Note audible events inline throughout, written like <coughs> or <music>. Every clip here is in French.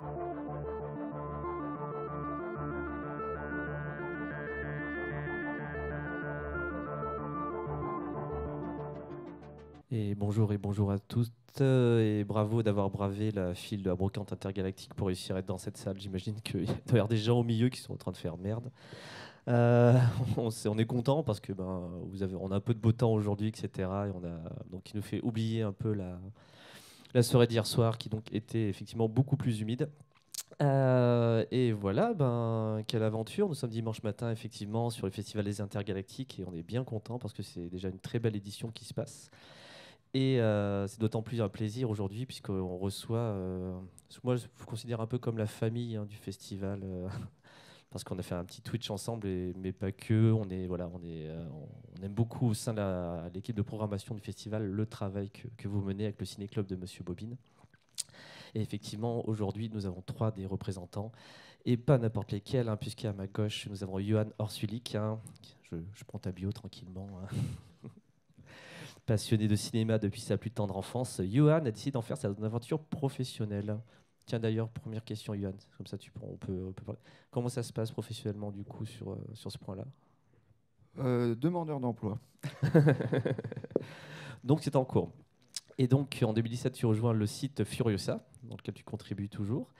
Et bonjour et bonjour à tous et bravo d'avoir bravé la file de la brocante intergalactique pour réussir à être dans cette salle. J'imagine qu'il <laughs> doit y avoir des gens au milieu qui sont en train de faire merde. Euh, <laughs> on, est, on, est, content parce que ben, vous avez, on a un peu de beau temps aujourd'hui, etc. Et on a, donc, il nous fait oublier un peu la, la soirée d'hier soir qui donc était effectivement beaucoup plus humide. Euh, et voilà, ben, quelle aventure. Nous sommes dimanche matin, effectivement, sur le Festival des Intergalactiques et on est bien content parce que c'est déjà une très belle édition qui se passe. Et euh, c'est d'autant plus un plaisir aujourd'hui puisqu'on reçoit, euh, moi je vous considère un peu comme la famille hein, du festival, parce qu'on a fait un petit Twitch ensemble, mais pas que. Voilà, on, aime beaucoup au sein de l'équipe de programmation du festival le travail que, vous menez avec le Ciné-Club de Monsieur Bobine. Et effectivement, aujourd'hui, nous avons trois des représentants, et pas n'importe lesquels, hein, puisqu'à ma gauche, nous avons Johan Orsulik. Hein, je, je, prends ta bio tranquillement. Hein. <laughs> Passionné de cinéma depuis sa plus tendre enfance, Johan a décidé d'en faire sa aventure professionnelle. Tiens d'ailleurs, première question, Johan, comme ça tu on peut, on peut parler. Comment ça se passe professionnellement du coup sur, euh, sur ce point-là? Euh, Demandeur d'emploi. <laughs> donc c'est en cours. Et donc en 2017, tu rejoins le site Furiosa, dans lequel tu contribues toujours.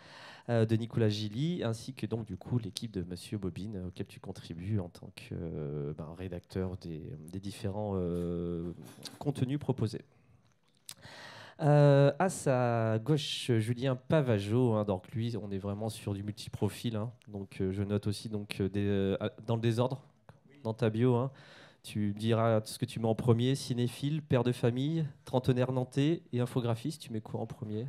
Euh, de Nicolas Gilly, ainsi que donc du coup l'équipe de Monsieur Bobine, auquel tu contribues en tant que euh, ben, rédacteur des, des différents contenus proposés. Euh, à sa gauche, Julien Pavageau. Hein, donc lui, on est vraiment sur du multiprofil. Hein, donc euh, je note aussi donc des, dans le désordre, dans ta bio. Hein, tu diras ce que tu mets en premier cinéphile, père de famille, trentenaire nantais et infographiste. Tu mets quoi en premier?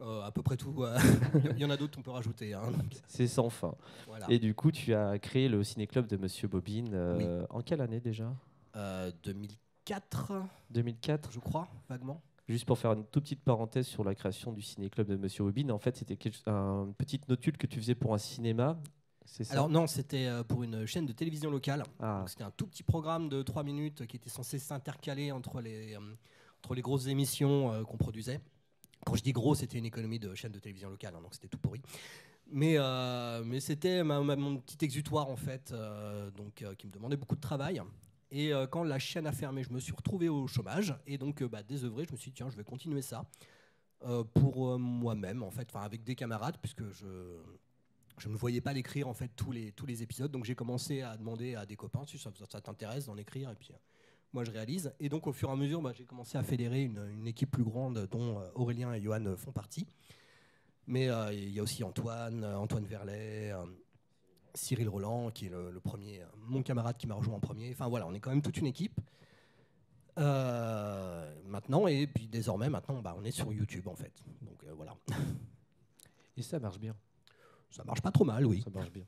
Euh, à peu près tout. <laughs> Il y en a d'autres qu'on peut rajouter. Hein. C'est sans fin. Voilà. Et du coup, tu as créé le ciné-club de Monsieur Bobine. Euh, oui. En quelle année déjà? Euh, 2004. 2004 Je crois, vaguement. Juste pour faire une toute petite parenthèse sur la création du ciné-club de Monsieur Bobine, en fait, c'était une petite notule que tu faisais pour un cinéma. Ça? Alors non, c'était pour une chaîne de télévision locale. Ah. C'était un tout petit programme de 3 minutes qui était censé s'intercaler entre les, euh, entre les grosses émissions euh, qu'on produisait. Quand je dis gros, c'était une économie de chaîne de télévision locale, hein, donc c'était tout pourri. Mais, euh, mais c'était mon petit exutoire en fait, euh, donc euh, qui me demandait beaucoup de travail. Et euh, quand la chaîne a fermé, je me suis retrouvé au chômage et donc bah, désœuvré, je me suis dit tiens, je vais continuer ça euh, pour moi-même en fait, enfin avec des camarades puisque je ne voyais pas l'écrire en fait tous les tous les épisodes, donc j'ai commencé à demander à des copains si ça, t'intéresse d'en écrire et puis moi je réalise. Et donc au fur et à mesure, bah, j'ai commencé à fédérer une, équipe plus grande dont euh, Aurélien et Johan font partie. Mais il euh, y a aussi Antoine, euh, Antoine Verlet, euh, Cyril Roland, qui est le, le premier, mon camarade qui m'a rejoint en premier. Enfin voilà, on est quand même toute une équipe. maintenant, et puis désormais, maintenant, bah, on est sur YouTube en fait. Donc voilà. Et ça marche bien. Ça marche pas trop mal, oui. Ça marche bien.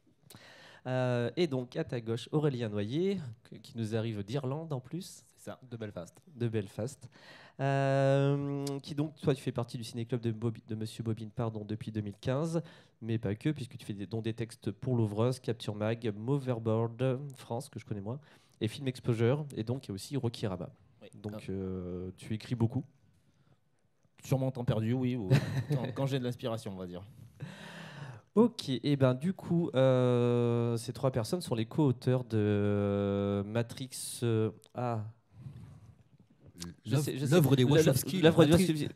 Euh, et donc à ta gauche, Aurélien Noyer, qui nous arrive d'Irlande en plus. Ça, de Belfast. De Belfast. Euh, qui donc, toi, tu fais partie du ciné-club de, Bobi, de Monsieur Bobine pardon, depuis 2015, mais pas que, puisque tu fais des, dont des textes pour l'ouvreuse, Capture Mag, Moverboard France, que je connais moins, et Film Exposure, et donc il y a aussi Rocky Rama. Oui. Donc euh, tu écris beaucoup Sûrement temps perdu, oui, ou <laughs> quand, quand j'ai de l'inspiration, on va dire. Ok, et ben du coup, euh, ces trois personnes sont les co-auteurs de Matrix. Euh, ah. L'œuvre des Wachowski. L'œuvre des Wachowski.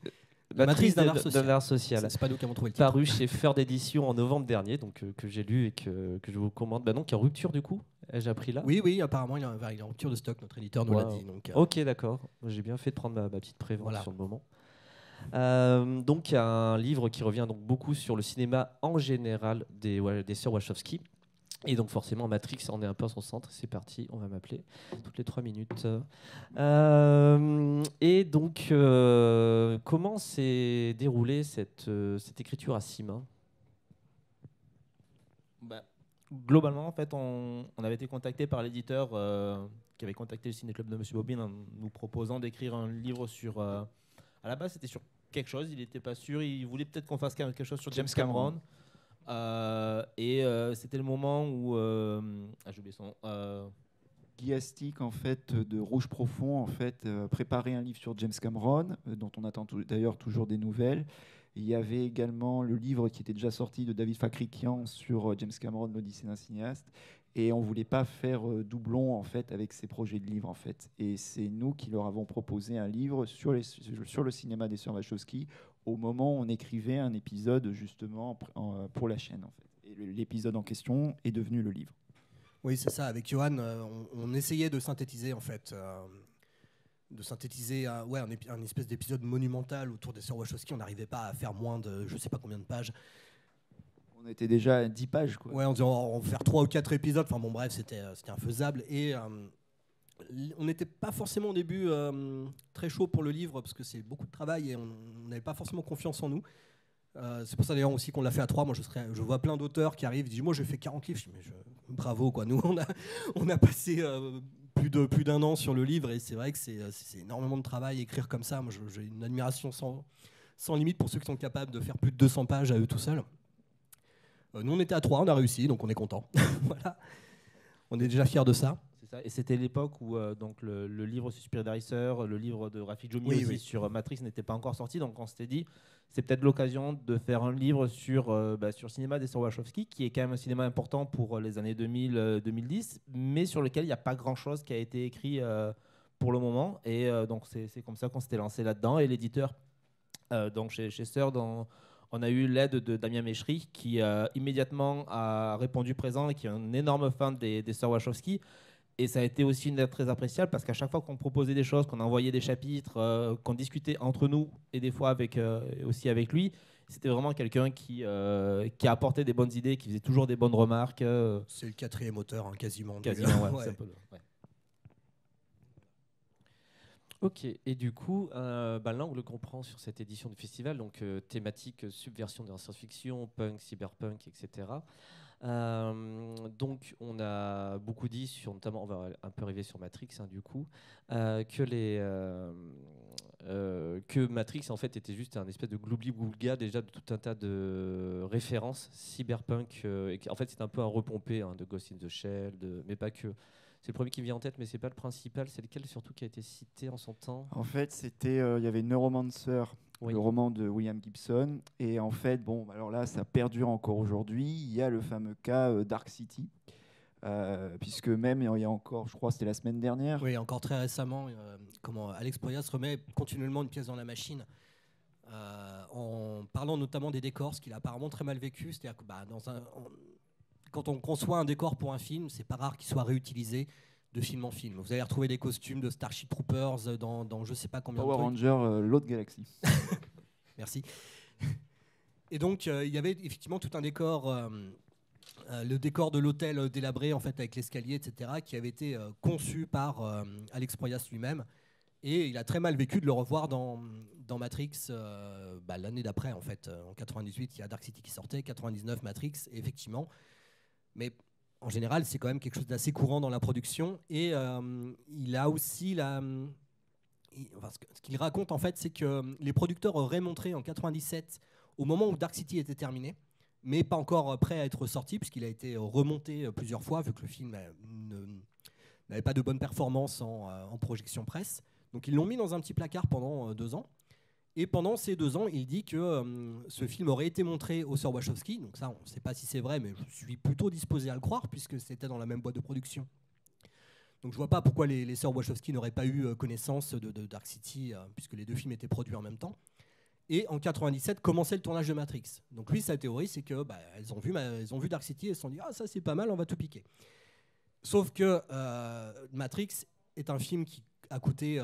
Matrice d'un art social. C'est pas nous qui avons trouvé le titre. Paru chez Feur d'édition en novembre dernier, donc euh, que j'ai lu et que, que je vous recommande. Bah donc, il y a rupture du coup Ai-je appris là? Oui, oui, apparemment, il y a, il y a rupture de stock. Notre éditeur nous wow. l'a dit. Donc, euh... Ok, d'accord. J'ai bien fait de prendre ma, ma petite prévente voilà. sur le moment. Euh, donc il y a un livre qui revient donc beaucoup sur le cinéma en général des, des sœurs Wachowski. Et donc forcément Matrix en est un peu à son centre. C'est parti, on va m'appeler toutes les trois minutes. Euh, et donc euh, comment s'est déroulée cette, euh, cette écriture à six mains? Bah, Globalement, en fait, on, on, avait été contacté par l'éditeur euh, qui avait contacté le Ciné Club de Monsieur Bobine en nous proposant d'écrire un livre sur à la base, c'était sur quelque chose, il n'était pas sûr, il voulait peut-être qu'on fasse quelque chose sur James, James Cameron. Cameron. Euh, et euh, c'était le moment où. Euh, ah. Guy Astic, en fait, de Rouge Profond, en fait, préparait un livre sur James Cameron, dont on attend d'ailleurs toujours des nouvelles. Il y avait également le livre qui était déjà sorti de David Fakrikian sur James Cameron, l'Odyssée d'un cinéaste. Et on voulait pas faire doublon en fait avec ces projets de livres en fait. Et c'est nous qui leur avons proposé un livre sur, sur le cinéma des sœurs Wachowski au moment où on écrivait un épisode justement pour la chaîne en fait. Et l'épisode en question est devenu le livre. Oui, c'est ça. Avec Johan, euh, on, essayait de synthétiser en fait, euh, de synthétiser un, ouais, un, espèce d'épisode monumental autour des sœurs Wachowski. On n'arrivait pas à faire moins de, je sais pas combien de pages. On était déjà à 10 pages. Quoi. Ouais, on disait on va faire 3 ou 4 épisodes. Enfin bon, bref, c'était euh, infaisable. Et on n'était pas forcément au début très chaud pour le livre parce que c'est beaucoup de travail et on n'avait pas forcément confiance en nous. Euh, c'est pour ça d'ailleurs aussi qu'on l'a fait à trois. Moi, je, vois plein d'auteurs qui arrivent, disent Moi, j'ai fait 40 livres. Je dis, mais bravo, quoi. Nous, <laughs> on a, passé euh, plus, de, plus d'un an sur le livre et c'est vrai que c'est, énormément de travail écrire comme ça. Moi, j'ai une admiration sans, sans limite pour ceux qui sont capables de faire plus de 200 pages à eux tout seuls. Euh, nous, on était à trois, on a réussi, donc on est content. <laughs> voilà. On est déjà fiers de ça. Ça. Et c'était l'époque où donc le, livre sur Spirit Racer, le livre de Rafi Jomi aussi sur Matrix n'était pas encore sorti. Donc on s'était dit, c'est peut-être l'occasion de faire un livre sur, euh, bah, sur le cinéma des Wachowski, qui est quand même un cinéma important pour euh, les années 2000-2010, euh, mais sur lequel il n'y a pas grand-chose qui a été écrit pour le moment. Et donc c'est comme ça qu'on s'était lancé là-dedans. Et l'éditeur, donc chez, chez Sœur, on a eu l'aide de Damien Méchery, qui immédiatement a répondu présent et qui est un énorme fan des, des Wachowski. Et ça a été aussi une aide très appréciable parce qu'à chaque fois qu'on proposait des choses, qu'on envoyait des chapitres, euh, qu'on discutait entre nous et des fois avec, euh, aussi avec lui, c'était vraiment quelqu'un qui, euh, qui apportait des bonnes idées, qui faisait toujours des bonnes remarques. C'est le quatrième auteur, hein, quasiment. Quasiment, <laughs> ouais, Ok, et du coup, bah, l'angle qu'on prend sur cette édition du festival, donc thématique subversion de la science-fiction, punk, cyberpunk, etc. Euh, donc, on a beaucoup dit sur, notamment, on va un peu arriver sur Matrix, hein, du coup, euh, euh, que Matrix en fait était juste un espèce de gloubli-boulga déjà de tout un tas de références cyberpunk. et en fait, c'est un peu un repompé hein, de Ghost in the Shell, mais pas que. C'est le premier qui vient en tête, mais c'est pas le principal. C'est lequel surtout qui a été cité en son temps? En fait, c'était il y avait Neuromancer le roman de William Gibson. Et en fait, bon, alors là, ça perdure encore aujourd'hui. Il y a le fameux cas euh, Dark City. Euh, puisque même il y a encore, je crois, c'était la semaine dernière. Oui, encore très récemment, euh, comment Alex Proyas remet continuellement une pièce dans la machine, en parlant notamment des décors, ce qu'il a apparemment très mal vécu. C'est-à-dire que bah, dans un, quand on conçoit un décor pour un film, c'est pas rare qu'il soit réutilisé de film en film. Vous allez retrouver des costumes de Starship Troopers dans, dans je sais pas combien Power de Ranger, euh, l'autre galaxie. <laughs> Merci. Et donc, euh, il y avait effectivement tout un décor, euh, le décor de l'hôtel délabré, en fait, avec l'escalier, etc., qui avait été conçu par Alex Proyas lui-même. Et il a très mal vécu de le revoir dans, dans Matrix bah, l'année d'après, en fait. En 98, il y a Dark City qui sortait, 99, Matrix, effectivement. Mais en général, c'est quand même quelque chose d'assez courant dans la production. Et euh, il a aussi la. ce qu'il raconte en fait, c'est que les producteurs auraient montré en 97, au moment où Dark City était terminé, mais pas encore prêt à être sorti, puisqu'il a été remonté plusieurs fois, vu que le film euh, n'avait pas de bonne performance euh, en projection presse. Donc ils l'ont mis dans un petit placard pendant deux ans. Et pendant ces deux ans, il dit que euh, ce film aurait été montré au Sir Wachowski. Donc ça, on ne sait pas si c'est vrai, mais je suis plutôt disposé à le croire puisque c'était dans la même boîte de production. Donc je vois pas pourquoi les, les sœurs Wachowski n'auraient pas eu euh, connaissance de, Dark City euh, puisque les deux films étaient produits en même temps. Et en 97 commençait le tournage de Matrix. Donc lui, sa théorie, c'est que bah, elles ont vu, elles ont vu Dark City et se sont dit ah ça c'est pas mal, on va tout piquer. Sauf que Matrix est un film qui a coûté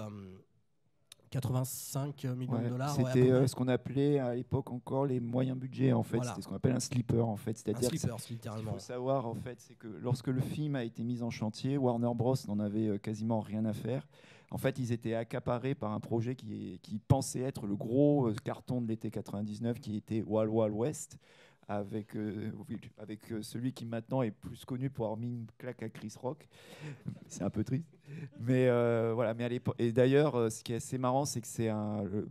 85 millions de dollars. C'était euh, ce qu'on appelait à l'époque encore les moyens budgets en fait. C'était ce qu'on appelle un sleeper en fait. C'est-à-dire littéralement. Il faut savoir en fait, c'est que lorsque le film a été mis en chantier, Warner Bros n'en avait euh, quasiment rien à faire. En fait, ils étaient accaparés par un projet qui, qui pensait être le gros euh, carton de l'été 99, qui était Wild Wild West avec, euh, euh, celui qui maintenant est plus connu pour avoir mis une claque à Chris Rock. <laughs> C'est un peu triste. Mais euh, voilà, mais à. Et d'ailleurs, ce qui est assez marrant, c'est que c'est.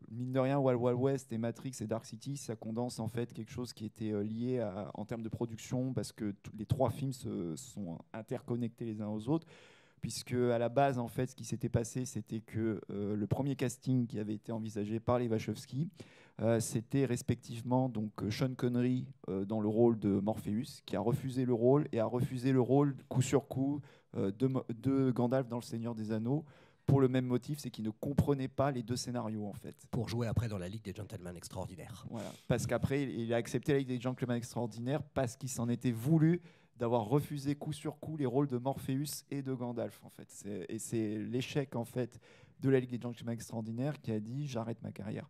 Mine de rien, Wild Wild West et Matrix et Dark City, ça condense en fait quelque chose qui était lié en termes de production, parce que les trois films se, sont interconnectés les uns aux autres puisque à la base, en fait, ce qui s'était passé, c'était que le premier casting qui avait été envisagé par les Wachowski, c'était respectivement donc Sean Connery dans le rôle de Morpheus, qui a refusé le rôle et a refusé le rôle coup sur coup de, de Gandalf dans Le Seigneur des Anneaux pour le même motif, c'est qu'il ne comprenait pas les deux scénarios en fait. Pour jouer après dans la Ligue des Gentlemen Extraordinaires. Voilà, parce qu'après il a accepté la Ligue des Gentlemen Extraordinaires parce qu'il s'en était voulu d'avoir refusé coup sur coup les rôles de Morpheus et de Gandalf en fait. Et c'est l'échec en fait de la Ligue des Gentlemen Extraordinaires qui a dit j'arrête ma carrière.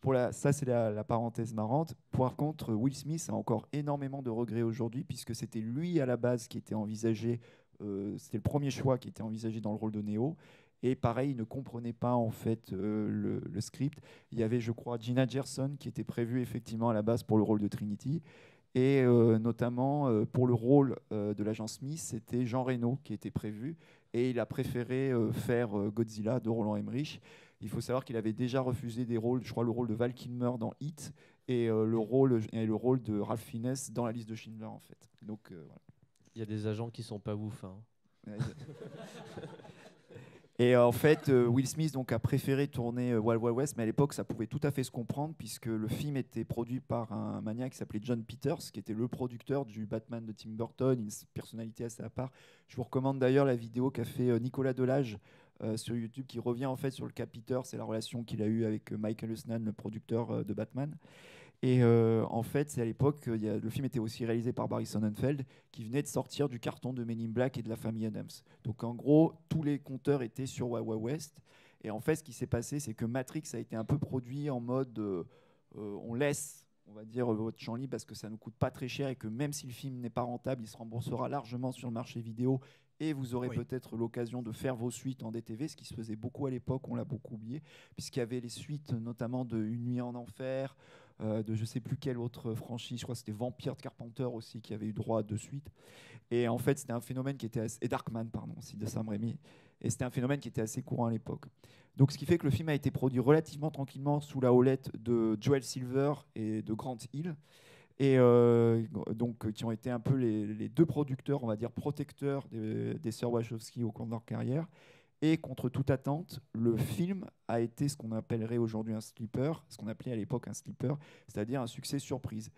Pour ça, c'est la, parenthèse marrante. Par contre, Will Smith a encore énormément de regrets aujourd'hui, puisque c'était lui à la base qui était envisagé, euh, c'était le premier choix qui était envisagé dans le rôle de Neo. Et pareil, il ne comprenait pas en fait euh, le, script. Il y avait, je crois, Gina Gerson qui était prévue effectivement à la base pour le rôle de Trinity. Et euh, notamment pour le rôle de l'agent Smith, c'était Jean Reno qui était prévu. Et il a préféré faire Godzilla de Roland Emmerich. Il faut savoir qu'il avait déjà refusé des rôles, je crois le rôle de Val Kilmer dans Hit et, le, rôle, et le rôle de Ralph Fiennes dans la liste de Schindler en fait. Donc, voilà. Il y a des agents qui sont pas ouf. Hein. <laughs> Et euh, en fait, euh, Will Smith donc, a préféré tourner euh, Wild Wild West, mais à l'époque, ça pouvait tout à fait se comprendre, puisque le film était produit par un maniaque qui s'appelait John Peters, qui était le producteur du Batman de Tim Burton, une personnalité assez à part. Je vous recommande d'ailleurs la vidéo qu'a fait Nicolas Delage sur YouTube, qui revient en fait sur le cas Peters et la relation qu'il a eue avec Michael Usnan, le producteur de Batman. Et euh, en fait, c'est à l'époque, le film était aussi réalisé par Barry Sonnenfeld, qui venait de sortir du carton de Men in Black et de la famille Adams. Donc en gros, tous les compteurs étaient sur Wild West. Et en fait, ce qui s'est passé, c'est que Matrix a été un peu produit en mode euh, euh, on laisse, on va dire, votre champ libre parce que ça ne coûte pas très cher et que même si le film n'est pas rentable, il se remboursera largement sur le marché vidéo et vous aurez peut-être l'occasion de faire vos suites en DTV, ce qui se faisait beaucoup à l'époque, on l'a beaucoup oublié, puisqu'il y avait les suites notamment de Une nuit en enfer, euh, de je sais plus quelle autre franchise, je crois que c'était Vampire de Carpenter aussi qui avait eu droit de suite. Et en fait, c'était un phénomène qui était assez... et Darkman pardon aussi de Sam Raimi. Et c'était un phénomène qui était assez courant à l'époque. Donc, ce qui fait que le film a été produit relativement tranquillement sous la houlette de Joel Silver et de Grant Hill, et euh, donc qui ont été un peu les, deux producteurs, on va dire protecteurs des, des sœurs Wachowski au cours de leur carrière. Et contre toute attente, le film a été ce qu'on appellerait aujourd'hui un sleeper, ce qu'on appelait à l'époque un sleeper, c'est-à-dire un succès surprise.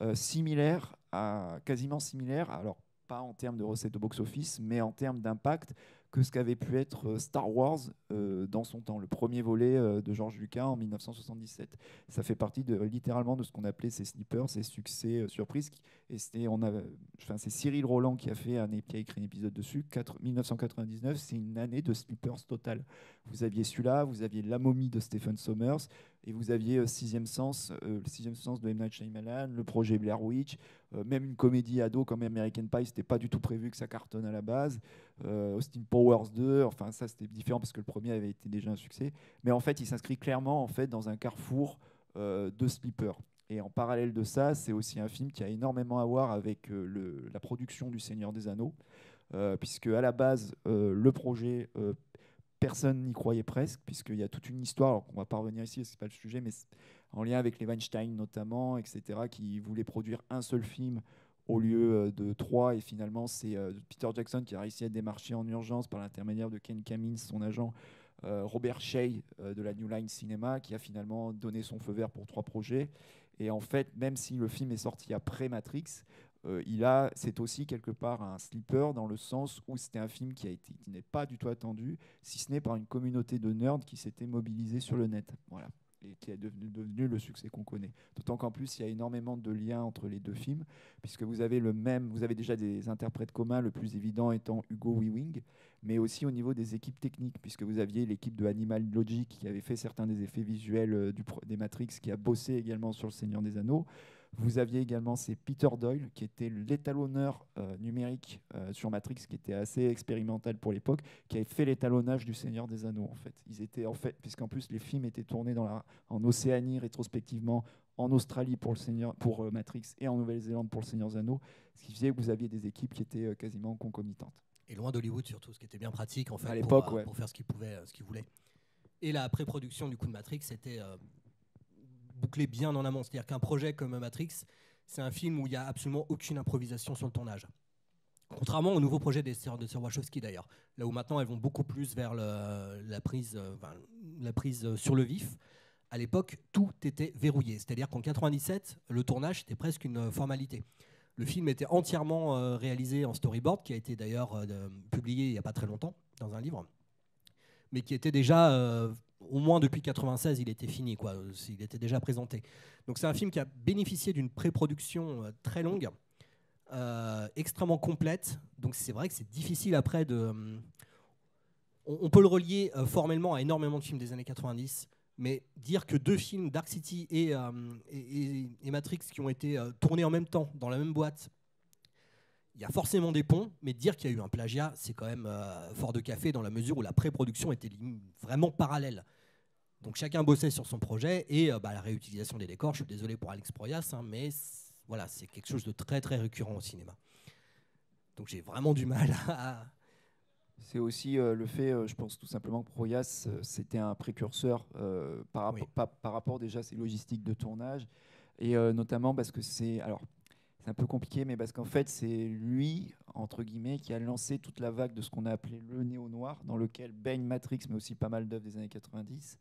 Euh, similaire, à, quasiment similaire, alors pas en termes de recettes de box-office, mais en termes d'impact que ce qu'avait pu être euh, Star Wars euh, dans son temps, le premier volet euh, de George Lucas en 1977. Ça fait partie littéralement de ce qu'on appelait ces snippers, ces succès surprises. On a, enfin, c'est Cyril Roland qui a fait un, qui a écrit un épisode dessus. 4, 1999, c'est une année de snippers total. Vous aviez celui-là, vous aviez La momie de Stephen Sommers, et vous aviez Sixième Sens, le Sixième Sens de M. Night Shyamalan, le projet Blair Witch, même une comédie ado comme American Pie, c'était pas du tout prévu que ça cartonne à la base. Austin Powers 2. Enfin, ça, c'était différent parce que le premier avait été déjà un succès. Mais en fait, il s'inscrit clairement en fait, dans un carrefour euh, de sleeper. Et en parallèle de ça, c'est aussi un film qui a énormément à voir avec euh, la production du Seigneur des Anneaux, euh, puisque à la base, le projet, personne n'y croyait presque, puisqu'il y a toute une histoire, alors qu'on va pas revenir ici, c'est pas le sujet, mais en lien avec les Weinstein notamment, etc., qui voulaient produire un seul film au lieu euh, de trois. Et finalement, c'est euh, Peter Jackson qui a réussi à démarcher en urgence par l'intermédiaire de Ken Cummins, son agent, euh, Robert Shea de la New Line Cinema, qui a finalement donné son feu vert pour trois projets. Et en fait, même si le film est sorti après Matrix, il a, c'est aussi quelque part un sleeper dans le sens où c'était un film qui a été, qui n'est pas du tout attendu, si ce n'est par une communauté de nerds qui s'était mobilisée sur le net. Voilà et qui est devenu, devenu le succès qu'on connaît. D'autant qu'en plus, il y a énormément de liens entre les deux films, puisque vous avez le même, vous avez déjà des interprètes communs, le plus évident étant Hugo Weaving, mais aussi au niveau des équipes techniques, puisque vous aviez l'équipe de Animal Logic qui avait fait certains des effets visuels euh, du, des Matrix, qui a bossé également sur Le Seigneur des Anneaux. Vous aviez également c'est Peter Doyle qui était l'étalonneur euh, numérique euh, sur Matrix, qui était assez expérimental pour l'époque, qui avait fait l'étalonnage du Seigneur des Anneaux en fait. Ils étaient en fait, puisqu'en plus les films étaient tournés dans la, en Océanie rétrospectivement, en Australie pour le Seigneur, pour euh, Matrix et en Nouvelle-Zélande pour le Seigneur des Anneaux, ce qui faisait que vous aviez des équipes qui étaient quasiment concomitantes. Et loin d'Hollywood surtout, ce qui était bien pratique en fait à l'époque, pour, pour, faire ce qu'ils pouvaient, ce qu'ils voulaient. Et la pré-production du coup de Matrix, c'était bouclé bien en amont. C'est-à-dire qu'un projet comme Matrix, c'est un film où il n'y a absolument aucune improvisation sur le tournage. Contrairement au nouveau projet des sœurs de Sir Wachowski d'ailleurs, là où maintenant elles vont beaucoup plus vers la, prise, la prise sur le vif. À l'époque, tout était verrouillé. C'est-à-dire qu'en 97, le tournage était presque une formalité. Le film était entièrement euh, réalisé en storyboard, qui a été d'ailleurs euh, publié il n'y a pas très longtemps dans un livre, mais qui était déjà, euh, au moins depuis 96, il était fini, quoi. Il était déjà présenté. Donc c'est un film qui a bénéficié d'une pré-production très longue, extrêmement complète. Donc c'est vrai que c'est difficile après de. on, peut le relier formellement à énormément de films des années 90 mais dire que deux films, Dark City et, euh, et, Matrix, qui ont été euh, tournés en même temps, dans la même boîte, il y a forcément des ponts, mais dire qu'il y a eu un plagiat, c'est quand même euh, fort de café dans la mesure où la pré-production était vraiment parallèle. Donc chacun bossait sur son projet et bah, la réutilisation des décors, je suis désolé pour Alex Proyas, hein, mais voilà, c'est quelque chose de très très récurrent au cinéma. Donc j'ai vraiment du mal à, c'est aussi euh, le fait, euh, je pense tout simplement que Proyas, euh, c'était un précurseur par, par, rapport déjà à ses logistiques de tournage, et notamment parce que c'est, alors c'est un peu compliqué, mais parce qu'en fait c'est lui, entre guillemets, qui a lancé toute la vague de ce qu'on a appelé le néo-noir, dans lequel baigne Matrix, mais aussi pas mal d'œuvres des années 90.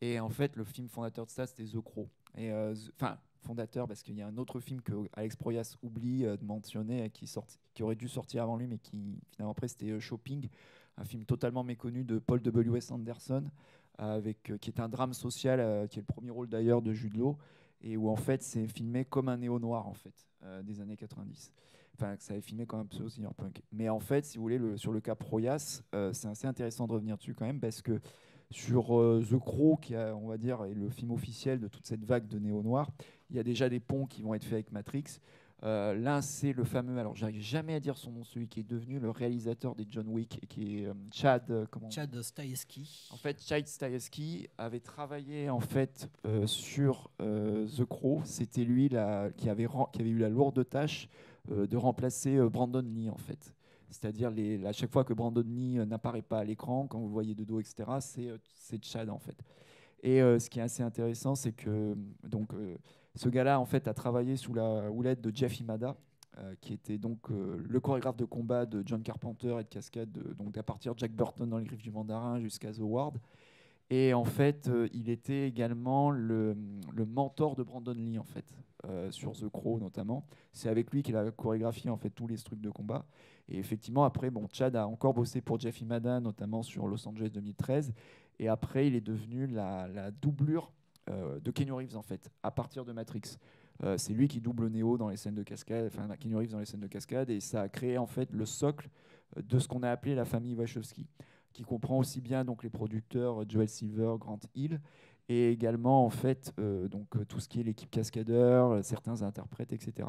Et en fait, le film fondateur de ça, c'était The Crow. Et enfin, fondateur parce qu'il y a un autre film que Alex Proyas oublie euh, de mentionner, qui, aurait dû sortir avant lui, mais qui finalement après c'était euh, Shopping, un film totalement méconnu de Paul W.S. Anderson, avec, euh, qui est un drame social, qui est le premier rôle d'ailleurs de Jude Law, et où en fait c'est filmé comme un néo-noir en fait, des années 90. Enfin, ça est filmé comme un pseudo-cyberpunk. Mais en fait, si vous voulez, le, sur le cas Proyas, c'est assez intéressant de revenir dessus quand même, parce que sur The Crow, qui a, on va dire, est le film officiel de toute cette vague de néo-noir, il y a déjà des ponts qui vont être faits avec Matrix. Euh, l'un, c'est le fameux, alors j'arrive jamais à dire son nom, celui qui est devenu le réalisateur des John Wick, et qui est euh, Chad. Euh, comment Chad Stahelski. En fait, Chad Stahelski avait travaillé en fait sur The Crow. C'était lui là, qui, avait, qui avait eu la lourde tâche de remplacer Brandon Lee en fait. C'est-à-dire à chaque fois que Brandon Lee n'apparaît pas à l'écran, quand vous le voyez de dos, etc., c'est Chad en fait. Et ce qui est assez intéressant, c'est que donc ce gars-là, en fait, a travaillé sous la houlette de Jeff Imada, euh, qui était donc euh, le chorégraphe de combat de John Carpenter et de cascade, donc à partir de Jack Burton dans Les Griffes du Mandarin jusqu'à The Ward. Et en fait, euh, il était également le, mentor de Brandon Lee, en fait, sur The Crow notamment. C'est avec lui qu'il a chorégraphié en fait tous les trucs de combat. Et effectivement, après, bon, Chad a encore bossé pour Jeff Imada, notamment sur Los Angeles 2013. Et après, il est devenu la, la doublure de Kenny Reeves en fait, à partir de Matrix. Euh, c'est lui qui double Neo dans les scènes de cascade, enfin Kenny Reeves dans les scènes de cascade, et ça a créé en fait le socle euh, de ce qu'on a appelé la famille Wachowski, qui comprend aussi bien donc les producteurs Joel Silver, Grant Hill, et également en fait donc tout ce qui est l'équipe cascadeur, certains interprètes, etc.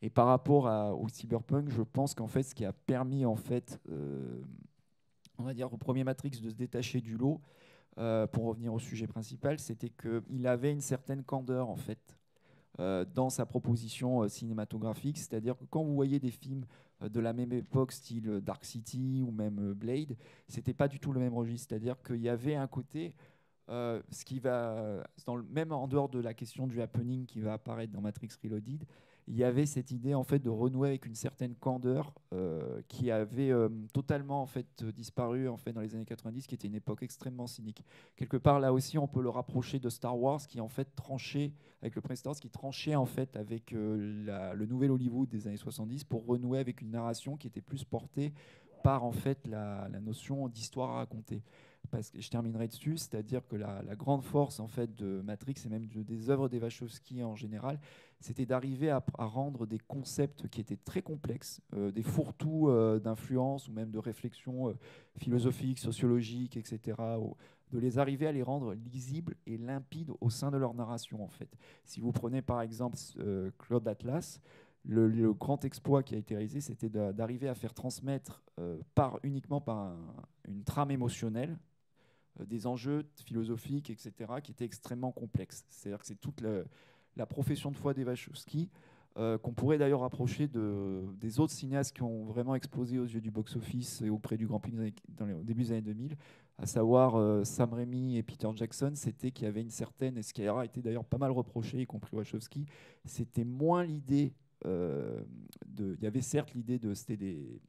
Et par rapport au cyberpunk, je pense qu'en fait ce qui a permis en fait, on va dire au premier Matrix de se détacher du lot, euh, pour revenir au sujet principal, c'était qu'il avait une certaine candeur en fait euh, dans sa proposition euh, cinématographique, c'est-à-dire que quand vous voyez des films de la même époque, style Dark City ou même Blade, c'était pas du tout le même registre, c'est-à-dire qu'il y avait un côté ce qui va, même en dehors de la question du happening qui va apparaître dans Matrix Reloaded, il y avait cette idée en fait de renouer avec une certaine candeur euh, qui avait euh, totalement en fait disparu en fait dans les années 90, qui était une époque extrêmement cynique. Quelque part là aussi, on peut le rapprocher de Star Wars, qui en fait tranchait avec le premier Star Wars, qui tranchait en fait avec euh, le nouvel Hollywood des années 70 pour renouer avec une narration qui était plus portée par en fait la, la notion d'histoire à raconter parce que je terminerai dessus, c'est-à-dire que la, grande force en fait de Matrix et même des œuvres des Wachowski en général, c'était d'arriver à, rendre des concepts qui étaient très complexes, euh, des fourre-tout euh, d'influence ou même de réflexion euh, philosophique, sociologique, etc. de les arriver à les rendre lisibles et limpides au sein de leur narration en fait. Si vous prenez par exemple Claude Atlas, le, grand exploit qui a été réalisé, c'était d'arriver à faire transmettre par, uniquement par une trame émotionnelle euh, des enjeux philosophiques, etc., qui étaient extrêmement complexes. C'est-à-dire que c'est toute la profession de foi des Wachowski, euh, qu'on pourrait d'ailleurs rapprocher de, des autres cinéastes qui ont vraiment explosé aux yeux du box-office et auprès du grand public dans les, au début des années 2000, à savoir euh, Sam Raimi et Peter Jackson, c'était qu'il y avait une certaine, et ce qui a été d'ailleurs pas mal reproché, y compris Wachowski, c'était moins l'idée de, il y avait certes l'idée de c'était des,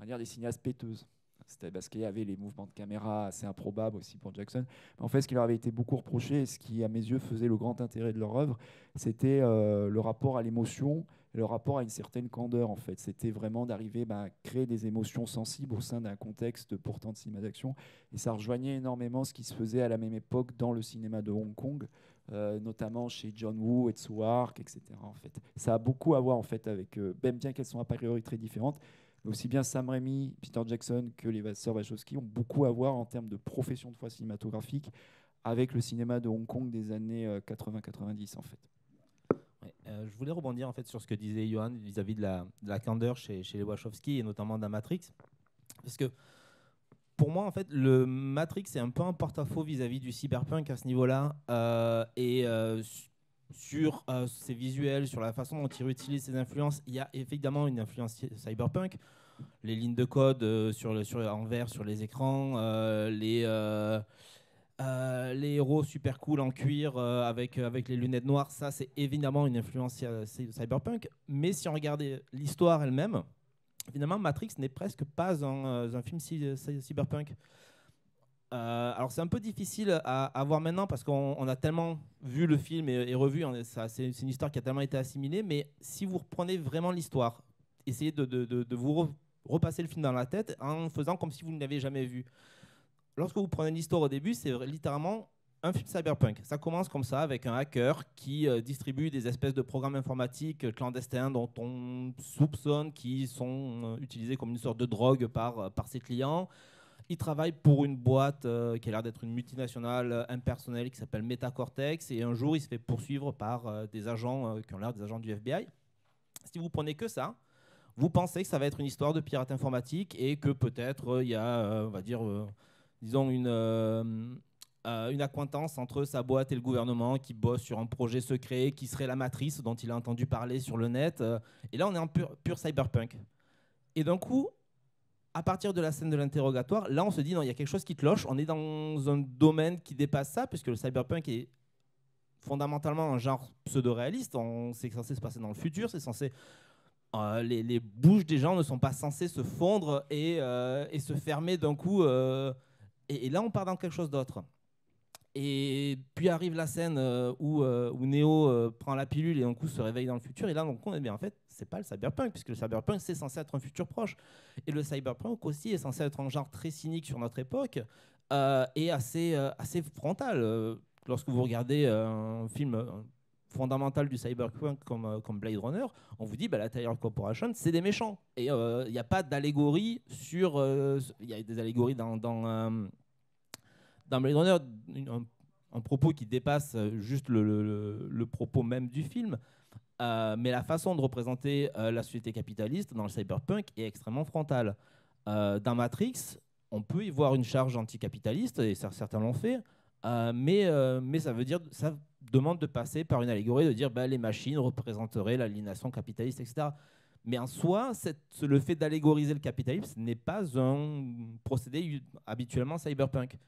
des cinéastes péteuses. C'était parce qu'il y avait les mouvements de caméra assez improbables aussi pour Jackson. en fait, ce qui leur avait été beaucoup reproché, et ce qui, à mes yeux, faisait le grand intérêt de leur œuvre, c'était euh, le rapport à l'émotion, le rapport à une certaine candeur. En fait, c'était vraiment d'arriver bah, à créer des émotions sensibles au sein d'un contexte pourtant de cinéma d'action. Et ça rejoignait énormément ce qui se faisait à la même époque dans le cinéma de Hong Kong. Euh, notamment chez John Woo, et Hark, etc. En fait, ça a beaucoup à voir en fait avec, euh, même bien qu'elles sont a priori très différentes, aussi bien Sam Raimi, Peter Jackson que les sœurs Wachowski ont beaucoup à voir en termes de profession de foi cinématographique avec le cinéma de Hong Kong des années 80-90 euh, en fait. Euh, je voulais rebondir en fait sur ce que disait Johan vis-à-vis de la, de la candeur chez, chez les Wachowski et notamment dans Matrix. Parce que pour moi, en fait, le Matrix est un peu un porte-à-faux vis-à-vis du cyberpunk à ce niveau-là. Euh, et sur euh, ses visuels, sur la façon dont il utilise ses influences. Il y a évidemment une influence cyberpunk. Les lignes de code euh, sur le, sur, en vert sur les écrans, euh, les, les héros super cool en cuir avec, avec les lunettes noires, ça c'est évidemment une influence cyberpunk. Mais si on regardait l'histoire elle-même, finalement Matrix n'est presque pas un, un film cyberpunk. Euh, alors c'est un peu difficile à, voir maintenant parce qu'on a tellement vu le film et, revu, hein, c'est une histoire qui a tellement été assimilée, mais si vous reprenez vraiment l'histoire, essayez de, vous repasser le film dans la tête en faisant comme si vous ne l'avez jamais vu. Lorsque vous prenez l'histoire au début, c'est littéralement un film cyberpunk. Ça commence comme ça avec un hacker qui euh, distribue des espèces de programmes informatiques clandestins dont on soupçonne qu'ils sont euh, utilisés comme une sorte de drogue par, par ses clients. Il travaille pour une boîte euh, qui a l'air d'être une multinationale euh, impersonnelle qui s'appelle Metacortex. Et un jour, il se fait poursuivre par euh, des agents qui ont l'air des agents du FBI. Si vous prenez que ça, vous pensez que ça va être une histoire de pirate informatique et que peut-être il y a, on va dire, disons, une, une acquaintance entre sa boîte et le gouvernement qui bosse sur un projet secret qui serait la matrice dont il a entendu parler sur le net. et là, on est en pur, pur cyberpunk. Et d'un coup, à partir de la scène de l'interrogatoire, là, on se dit, non, il y a quelque chose qui cloche. On est dans un domaine qui dépasse ça, puisque le cyberpunk est fondamentalement un genre pseudo-réaliste. C'est censé se passer dans le futur, c'est censé... Euh, les, bouches des gens ne sont pas censées se fondre et, euh, se fermer d'un coup. Euh, et, là, on part dans quelque chose d'autre. Et puis arrive la scène où, où Neo prend la pilule et d'un coup se réveille dans le futur. Et là, donc, on est bien en fait, c'est pas le cyberpunk, puisque le cyberpunk, c'est censé être un futur proche. Et le cyberpunk aussi est censé être un genre très cynique sur notre époque euh, et assez, euh, assez frontal. Euh, lorsque vous regardez un film fondamental du cyberpunk comme, comme Blade Runner, on vous dit bah, la Tyler Corporation, c'est des méchants. Et il n'y a pas d'allégorie sur. Il y a des allégories dans, dans, dans Blade Runner, un, propos qui dépasse juste le, propos même du film. Euh, mais la façon de représenter euh, la société capitaliste dans le cyberpunk est extrêmement frontale. Euh, dans Matrix, on peut y voir une charge anticapitaliste, et certains l'ont fait, mais, mais ça veut dire, ça demande de passer par une allégorie, de dire bah, les machines représenteraient l'aliénation capitaliste, etc. Mais en soi, le fait d'allégoriser le capitalisme n'est pas un procédé habituellement cyberpunk.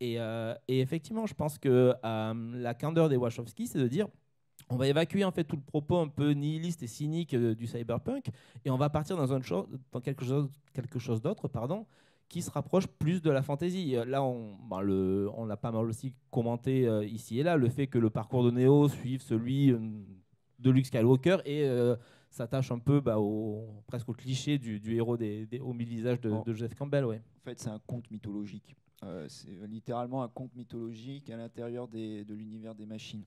Et, et, effectivement, je pense que la candeur des Wachowski, c'est de dire on va évacuer en fait tout le propos un peu nihiliste et cynique euh, du cyberpunk et on va partir dans, dans quelque chose, quelque chose d'autre, pardon, qui se rapproche plus de la fantasy. Euh, là, on, bah, on l'a pas mal aussi commenté euh, ici et là, le fait que le parcours de Neo suive celui de Luke Skywalker et s'attache un peu bah, au, presque au cliché du, héros des, au mille visages de, de, Jeff Campbell. Ouais. En fait, c'est un conte mythologique. C'est littéralement un conte mythologique à l'intérieur de l'univers des machines.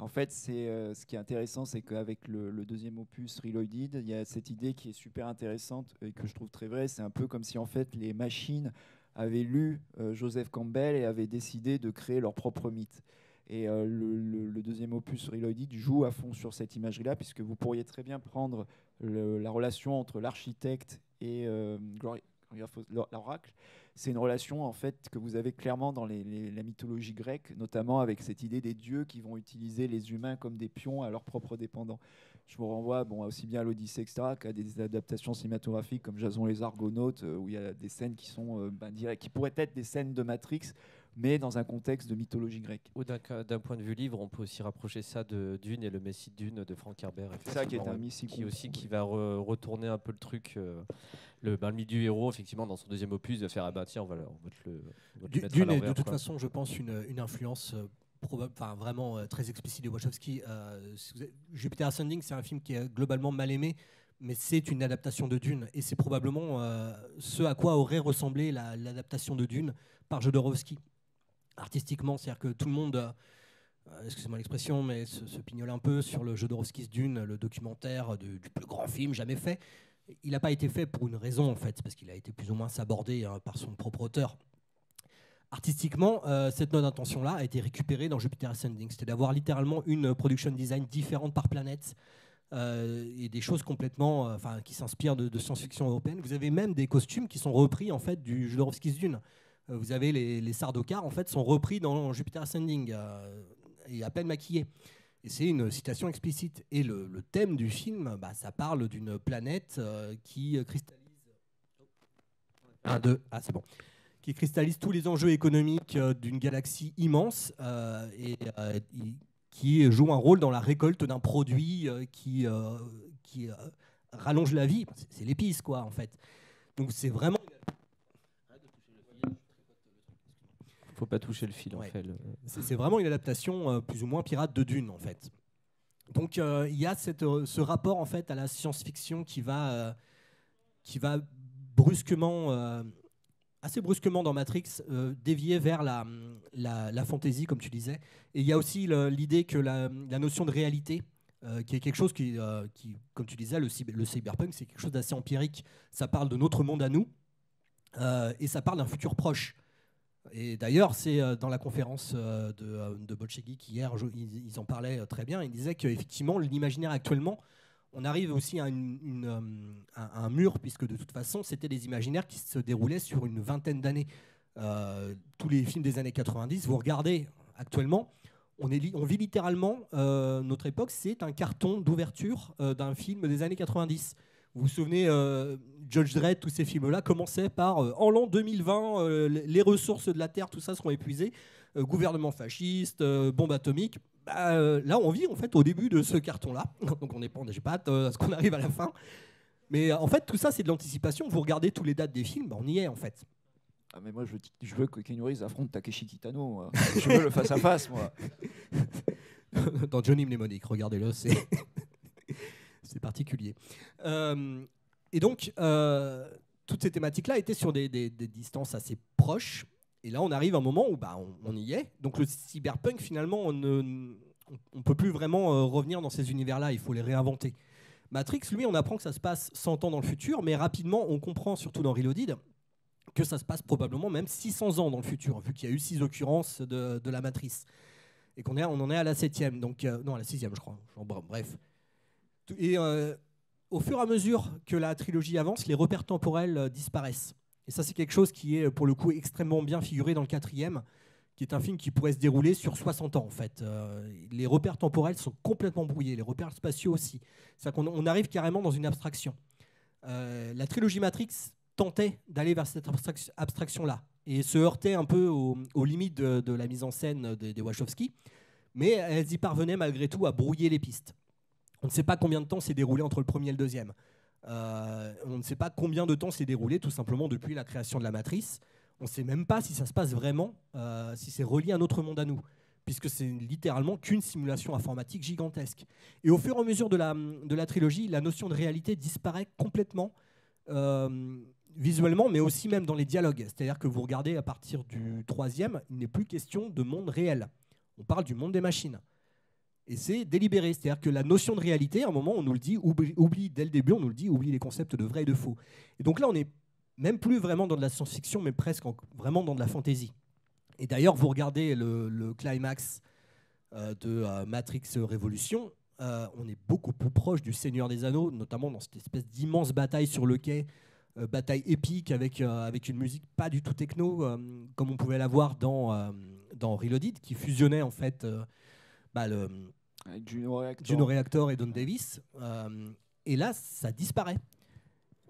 En fait, euh, ce qui est intéressant, c'est qu'avec le, deuxième opus Reloaded, il y a cette idée qui est super intéressante et que je trouve très vraie. C'est un peu comme si en fait les machines avaient lu euh, Joseph Campbell et avaient décidé de créer leur propre mythe. Et euh, le, deuxième opus Reloaded joue à fond sur cette imagerie-là, puisque vous pourriez très bien prendre la relation entre l'architecte et l'oracle c'est une relation en fait que vous avez clairement dans la mythologie grecque, notamment avec cette idée des dieux qui vont utiliser les humains comme des pions à leurs propres dépendants. Je vous renvoie bon, aussi bien à l'Odyssée, etc., qu'à des adaptations cinématographiques comme Jason les Argonautes, euh, où il y a des scènes qui sont euh, ben, qui pourraient être des scènes de Matrix, mais dans un contexte de mythologie grecque. Ou d'un point de vue livre, on peut aussi rapprocher ça de Dune et le Messie Dune de Frank Herbert. C'est ça qui est un Messie qui aussi qui va retourner un peu le truc. Euh, le, ben, le du héros, effectivement, dans son deuxième opus, va faire ah bah tiens, on va, on va te le. Dune est de toute façon, je pense, une, une influence. Euh, probable, enfin vraiment euh, très explicite de Wachowski. Jupiter Ascending, c'est un film qui est globalement mal aimé, mais c'est une adaptation de Dune. Et c'est probablement ce à quoi aurait ressemblé l'adaptation de Dune par Jodorowsky artistiquement. C'est-à-dire que tout le monde, euh, excusez-moi l'expression, mais se, pignole un peu sur le Jodorowsky's Dune, le documentaire du plus grand film jamais fait. Il n'a pas été fait pour une raison, en fait, parce qu'il a été plus ou moins sabordé hein, par son propre auteur. Artistiquement, euh, cette note d'intention-là a été récupérée dans Jupiter Ascending. C'était d'avoir littéralement une production design différente par planète. Euh, et des choses complètement, qui s'inspirent de, de science-fiction européenne. Vous avez même des costumes qui sont repris en fait du Jodorowsky's Dune. Euh, vous avez les, les Sardaukar, en fait, sont repris dans Jupiter Ascending euh, et à peine maquillés. Et c'est une citation explicite. Et le, thème du film, bah, ça parle d'une planète euh, qui cristallise. Un, deux, ah c'est bon. Qui cristallise tous les enjeux économiques d'une galaxie immense et qui joue un rôle dans la récolte d'un produit qui, qui rallonge la vie. C'est l'épice, quoi, en fait. Donc c'est vraiment faut pas toucher le fil en fait. C'est vraiment une adaptation euh, plus ou moins pirate de Dune en fait. Donc euh, il y a cette, euh, ce rapport en fait à la science-fiction qui va, qui va brusquement, assez brusquement dans Matrix, dévier vers la, la, la, fantasy comme tu disais. Et il y a aussi l'idée que la, la, notion de réalité, qui est quelque chose qui, qui, comme tu disais, le, le cyberpunk, c'est quelque chose d'assez empirique. Ça parle de notre monde à nous et ça parle d'un futur proche. Et d'ailleurs, c'est euh, dans la conférence euh, de, euh, de Bolchevik hier, ils, en parlaient très bien. Ils disaient qu'effectivement, l'imaginaire actuellement, on arrive aussi à, un mur, puisque de toute façon, c'était des imaginaires qui se déroulaient sur une vingtaine d'années. tous les films des années 90, vous regardez actuellement, on vit littéralement, notre époque, c'est un carton d'ouverture d'un film des années 90. Vous vous souvenez, euh, Judge Dredd, tous ces films-là commençaient par euh, en l'an 2020, euh, les ressources de la Terre, tout ça seront épuisées, gouvernement fasciste, bombe atomique. Bah, là, on vit en fait au début de ce carton-là, <laughs> donc on n'est pas, j'ai pas hâte à ce qu'on arrive à la fin. Mais en fait, tout ça, c'est de l'anticipation. Vous regardez tous les dates des films, bah, on y est en fait. Ah mais moi je veux, je veux que Keanu Reeves affronte Takeshi Kitano. je veux le face à face moi. <laughs> Dans Johnny Mnemonic, regardez-le, c'est c'est particulier. Euh, et donc, euh, toutes ces thématiques-là étaient sur des, distances assez proches. Et là, on arrive à un moment où bah, on, y est. Donc, le cyberpunk, finalement, on ne on peut plus vraiment euh, revenir dans ces univers-là. Il faut les réinventer. Matrix, lui, on apprend que ça se passe 100 ans dans le futur, mais rapidement, on comprend, surtout dans Reloaded, que ça se passe probablement même 600 ans dans le futur, vu qu'il y a eu six occurrences de, la matrice. Et qu'on on en est à la septième, donc non, à la sixième, je crois. Bref. Et euh, au fur et à mesure que la trilogie avance, les repères temporels euh, disparaissent. Et ça, c'est quelque chose qui est pour le coup extrêmement bien figuré dans le quatrième, qui est un film qui pourrait se dérouler sur 60 ans en fait. Euh, les repères temporels sont complètement brouillés, les repères spatiaux aussi. C'est qu'on on arrive carrément dans une abstraction. la trilogie Matrix tentait d'aller vers cette abstraction-là et se heurtait un peu aux, limites de, la mise en scène des, des Wachowski, mais elles y parvenaient malgré tout à brouiller les pistes. On ne sait pas combien de temps s'est déroulé entre le premier et le deuxième. Euh, on ne sait pas combien de temps s'est déroulé tout simplement depuis la création de la matrice. On ne sait même pas si ça se passe vraiment, euh, si c'est relié à un autre monde à nous, puisque c'est littéralement qu'une simulation informatique gigantesque. Et au fur et à mesure de la, de la trilogie, la notion de réalité disparaît complètement, euh, visuellement, mais aussi même dans les dialogues. C'est-à-dire que vous regardez à partir du troisième, il n'est plus question de monde réel. On parle du monde des machines. Et c'est délibéré. C'est-à-dire que la notion de réalité, à un moment, on nous le dit, oublie, dès le début, on nous le dit, oublie les concepts de vrai et de faux. Et donc là, on n'est même plus vraiment dans de la science-fiction, mais presque vraiment dans de la fantaisie. Et d'ailleurs, vous regardez le, climax euh, de euh, Matrix Révolution, euh, on est beaucoup plus proche du Seigneur des Anneaux, notamment dans cette espèce d'immense bataille sur le quai, bataille épique avec, avec une musique pas du tout techno, comme on pouvait l'avoir dans, dans Reloaded, qui fusionnait en fait bah, le, avec Juno Reactor. et Don Davis. Euh, et là, ça disparaît.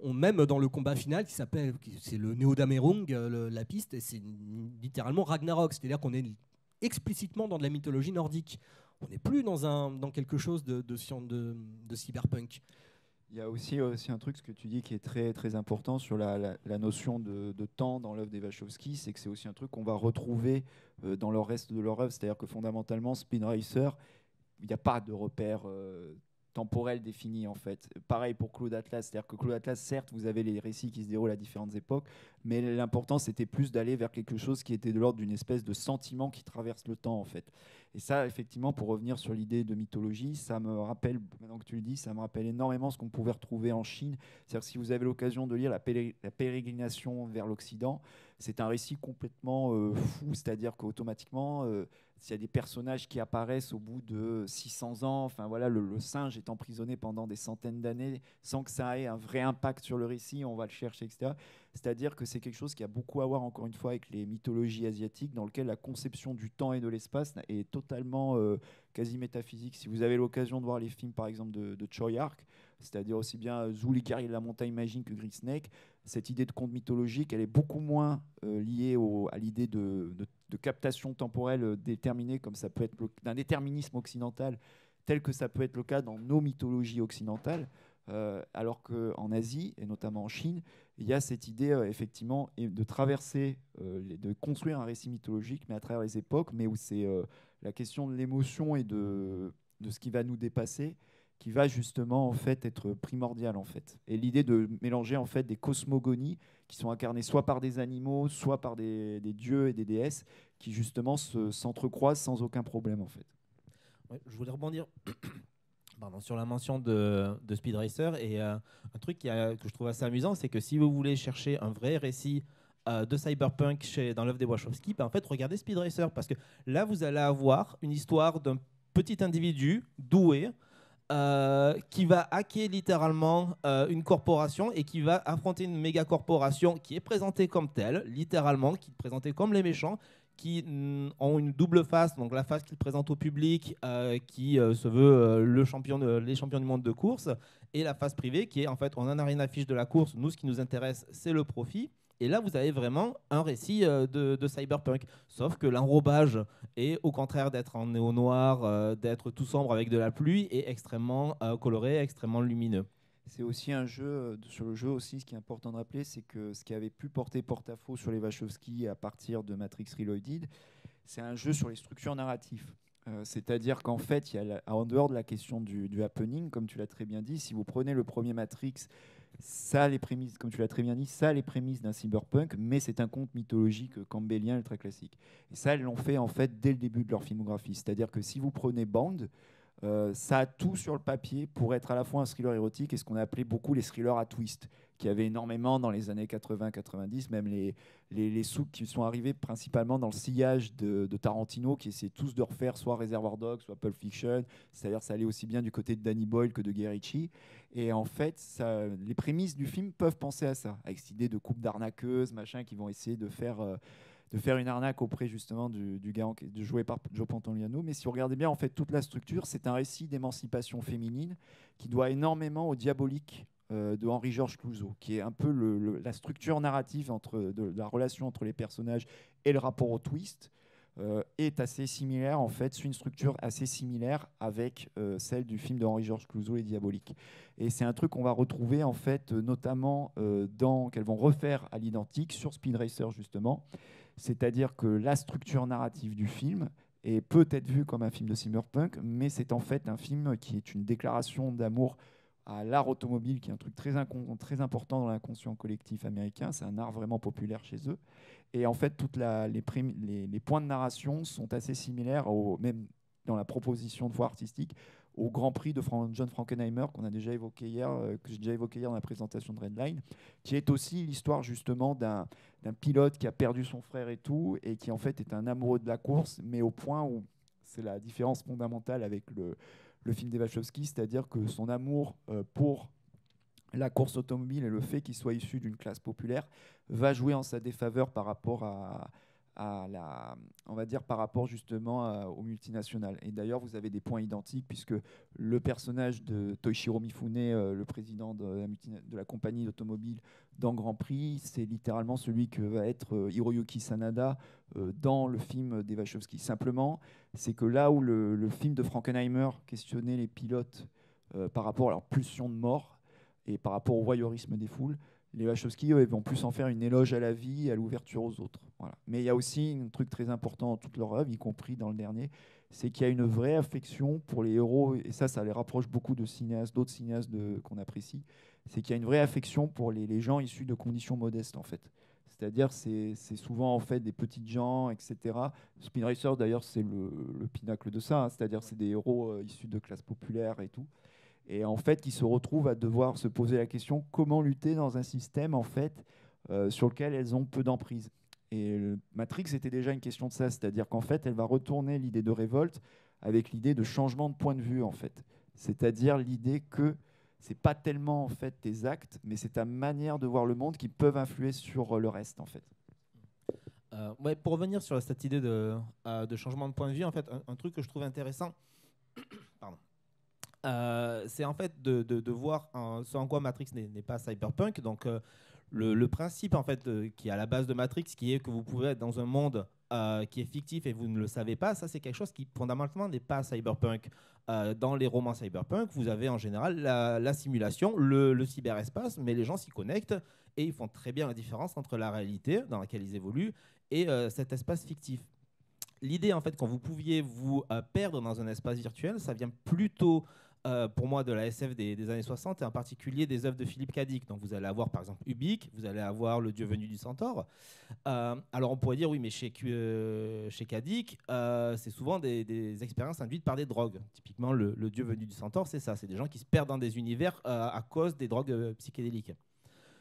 on, même dans le combat final qui s'appelle, c'est le Néodamerung, la piste, et c'est littéralement Ragnarok, c'est-à-dire qu'on est explicitement dans de la mythologie nordique. On n'est plus dans, un, dans quelque chose de, de, de cyberpunk. Il y a aussi, aussi un truc, ce que tu dis, qui est très, très important sur la, la, notion de, de, temps dans l'œuvre des Wachowski, c'est que c'est aussi un truc qu'on va retrouver euh, dans le reste de leur œuvre. C'est-à-dire que fondamentalement, Spin Racer, il n'y a pas de repère euh, temporel défini en fait. Pareil pour Claude Atlas, c'est-à-dire que Claude Atlas, certes, vous avez les récits qui se déroulent à différentes époques, mais l'important c'était plus d'aller vers quelque chose qui était de l'ordre d'une espèce de sentiment qui traverse le temps en fait. Et ça, effectivement, pour revenir sur l'idée de mythologie, ça me rappelle, maintenant que tu le dis, ça me rappelle énormément ce qu'on pouvait retrouver en Chine. C'est-à-dire si vous avez l'occasion de lire la, pérégrination vers l'Occident, c'est un récit complètement euh, fou, c'est-à-dire qu'automatiquement, euh, s'il y a des personnages qui apparaissent au bout de 600 ans, enfin voilà, le, singe est emprisonné pendant des centaines d'années sans que ça ait un vrai impact sur le récit, on va le chercher, etc. C'est-à-dire que c'est quelque chose qui a beaucoup à voir, encore une fois, avec les mythologies asiatiques, dans lequel la conception du temps et de l'espace est totalement euh, quasi métaphysique. Si vous avez l'occasion de voir les films, par exemple, de, de Choi Ark, c'est-à-dire aussi bien Zuli de la montagne magique que Green Snake, cette idée de conte mythologique, elle est beaucoup moins euh, liée à l'idée de, captation temporelle euh, déterminée, comme ça peut être d'un déterminisme occidental, tel que ça peut être le cas dans nos mythologies occidentales. Euh, alors qu'en Asie, et notamment en Chine, il y a cette idée effectivement de traverser, de construire un récit mythologique, mais à travers les époques, mais où c'est la question de l'émotion et de, ce qui va nous dépasser qui va justement en fait être primordial en fait. Et l'idée de mélanger en fait des cosmogonies qui sont incarnées soit par des animaux, soit par des, dieux et des déesses qui justement s'entrecroisent sans aucun problème en fait. je voulais rebondir sur la mention de, Speed Racer. Et euh, un truc que je trouve assez amusant, c'est que si vous voulez chercher un vrai récit euh, de cyberpunk chez, dans l'œuvre des Wachowski, en fait regardez Speed Racer. Parce que là vous allez avoir une histoire d'un petit individu doué euh, qui va hacker littéralement une corporation et qui va affronter une méga corporation qui est présentée comme telle, littéralement, qui est présentée comme les méchants, qui ont une double face, donc la face qu'ils présentent au public, euh, qui se veut le champion les champions du monde de course, et la face privée qui est en fait on en a rien à fiche de la course, nous ce qui nous intéresse c'est le profit. Et là, vous avez vraiment un récit euh, de, cyberpunk. Sauf que l'enrobage est, au contraire d'être en néo-noir, euh, d'être tout sombre avec de la pluie, est extrêmement euh, coloré, extrêmement lumineux. C'est aussi un jeu, sur le jeu aussi, ce qui est important de rappeler, c'est que ce qui avait pu porter porte-à-faux sur les Wachowski à partir de Matrix Reloaded, c'est un jeu sur les structures narratives. C'est-à-dire qu'en fait, il y a en dehors de la question du, happening, comme tu l'as très bien dit, si vous prenez le premier Matrix ça les prémices, comme tu l'as très bien dit, ça les prémices d'un cyberpunk, mais c'est un conte mythologique campbellien très classique. Et ça, elles l'ont fait en fait dès le début de leur filmographie. C'est-à-dire que si vous prenez Band, euh, ça a tout sur le papier pour être à la fois un thriller érotique et ce qu'on a appelé beaucoup les thrillers à twist, qui avaient énormément dans les années 80-90, même les, les, qui sont arrivés principalement dans le sillage de, Tarantino, qui essaient tous de refaire soit Reservoir Dogs, soit Pulp Fiction, c'est-à-dire ça allait aussi bien du côté de Danny Boyle que de Guy Ritchie. Et en fait, ça, les prémices du film peuvent penser à ça, avec cette idée de coupe d'arnaqueuse, machin, qui vont essayer de faire... Euh, de faire une arnaque auprès justement du, du gars de joué par Joe Pantoliano. Mais si vous regardez bien, en fait, toute la structure, c'est un récit d'émancipation féminine qui doit énormément au diabolique euh, de Henri-Georges Clouzot, qui est un peu la structure narrative entre, de, la relation entre les personnages et le rapport au twist. Euh, est assez similaire en fait, c'est une structure assez similaire avec euh, celle du film de Henri-Georges Clouzot et Diabolique. Et c'est un truc qu'on va retrouver en fait notamment dans qu'elles vont refaire à l'identique sur Speed Racer justement. C'est-à-dire que la structure narrative du film est peut-être vue comme un film de cyberpunk, mais c'est en fait un film qui est une déclaration d'amour à l'art automobile, qui est un truc très, très important dans l'inconscient collectif américain. C'est un art vraiment populaire chez eux. Et en fait, toutes les, points de narration sont assez similaires, au, même dans la proposition de voix artistique, au Grand Prix de John Frankenheimer qu'on a déjà évoqué hier, euh, que j'ai déjà évoqué hier dans la présentation de Redline, qui est aussi l'histoire justement d'un pilote qui a perdu son frère et tout, et qui en fait est un amoureux de la course, mais au point où c'est la différence fondamentale avec le, le film d'Evachowski, c'est-à-dire que son amour euh, pour la course automobile et le fait qu'il soit issu d'une classe populaire va jouer en sa défaveur par rapport à, on va dire par rapport justement aux multinationales. Et d'ailleurs, vous avez des points identiques puisque le personnage de Toshiro Mifune, euh, le président de la, compagnie d'automobile dans Grand Prix, c'est littéralement celui que va être euh, Hiroyuki Sanada euh, dans le film des Wachowski. Simplement, c'est que là où le, film de Frankenheimer questionnait les pilotes par rapport à leur pulsion de mort et par rapport au voyeurisme des foules, les Wachowski vont plus en faire une éloge à la vie à l'ouverture aux autres. Voilà. Mais il y a aussi un truc très important dans toute leur œuvre, y compris dans le dernier, c'est qu'il y a une vraie affection pour les héros, et ça, ça les rapproche beaucoup de cinéastes, d'autres cinéastes qu'on apprécie, c'est qu'il y a une vraie affection pour les, gens issus de conditions modestes, en fait. C'est-à-dire, c'est souvent en fait des petites gens, etc. Spin Racer, d'ailleurs, c'est le, pinacle de ça. Hein. C'est-à-dire, c'est des héros euh, issus de classes populaires et tout et en fait qui se retrouvent à devoir se poser la question comment lutter dans un système en fait euh, sur lequel elles ont peu d'emprise. Et Matrix était déjà une question de ça, c'est-à-dire qu'en fait elle va retourner l'idée de révolte avec l'idée de changement de point de vue en fait, c'est-à-dire l'idée que c'est pas tellement en fait tes actes, mais c'est ta manière de voir le monde qui peuvent influer sur le reste en fait. Euh, ouais, pour revenir sur cette idée de, euh, de, changement de point de vue, en fait, un truc que je trouve intéressant, <coughs> pardon, euh, c'est en fait de, de, voir ce en quoi Matrix n'est pas cyberpunk. Donc, euh, le, principe en fait qui est à la base de Matrix, qui est que vous pouvez être dans un monde euh, qui est fictif et vous ne le savez pas, ça c'est quelque chose qui fondamentalement n'est pas cyberpunk. dans les romans cyberpunk, vous avez en général la, simulation, le, le, cyberespace, mais les gens s'y connectent et ils font très bien la différence entre la réalité dans laquelle ils évoluent et cet espace fictif. L'idée en fait quand vous pouviez vous perdre dans un espace virtuel, ça vient plutôt euh, pour moi de la SF des, années 60 et en particulier des œuvres de Philippe Cadic. Donc vous allez avoir par exemple Ubik, vous allez avoir Le Dieu venu du Centaure. Euh, alors on pourrait dire oui, mais chez, euh, chez Cadic, c'est souvent des, expériences induites par des drogues. Typiquement, le, Dieu venu du Centaure, c'est ça, c'est des gens qui se perdent dans des univers à cause des drogues psychédéliques.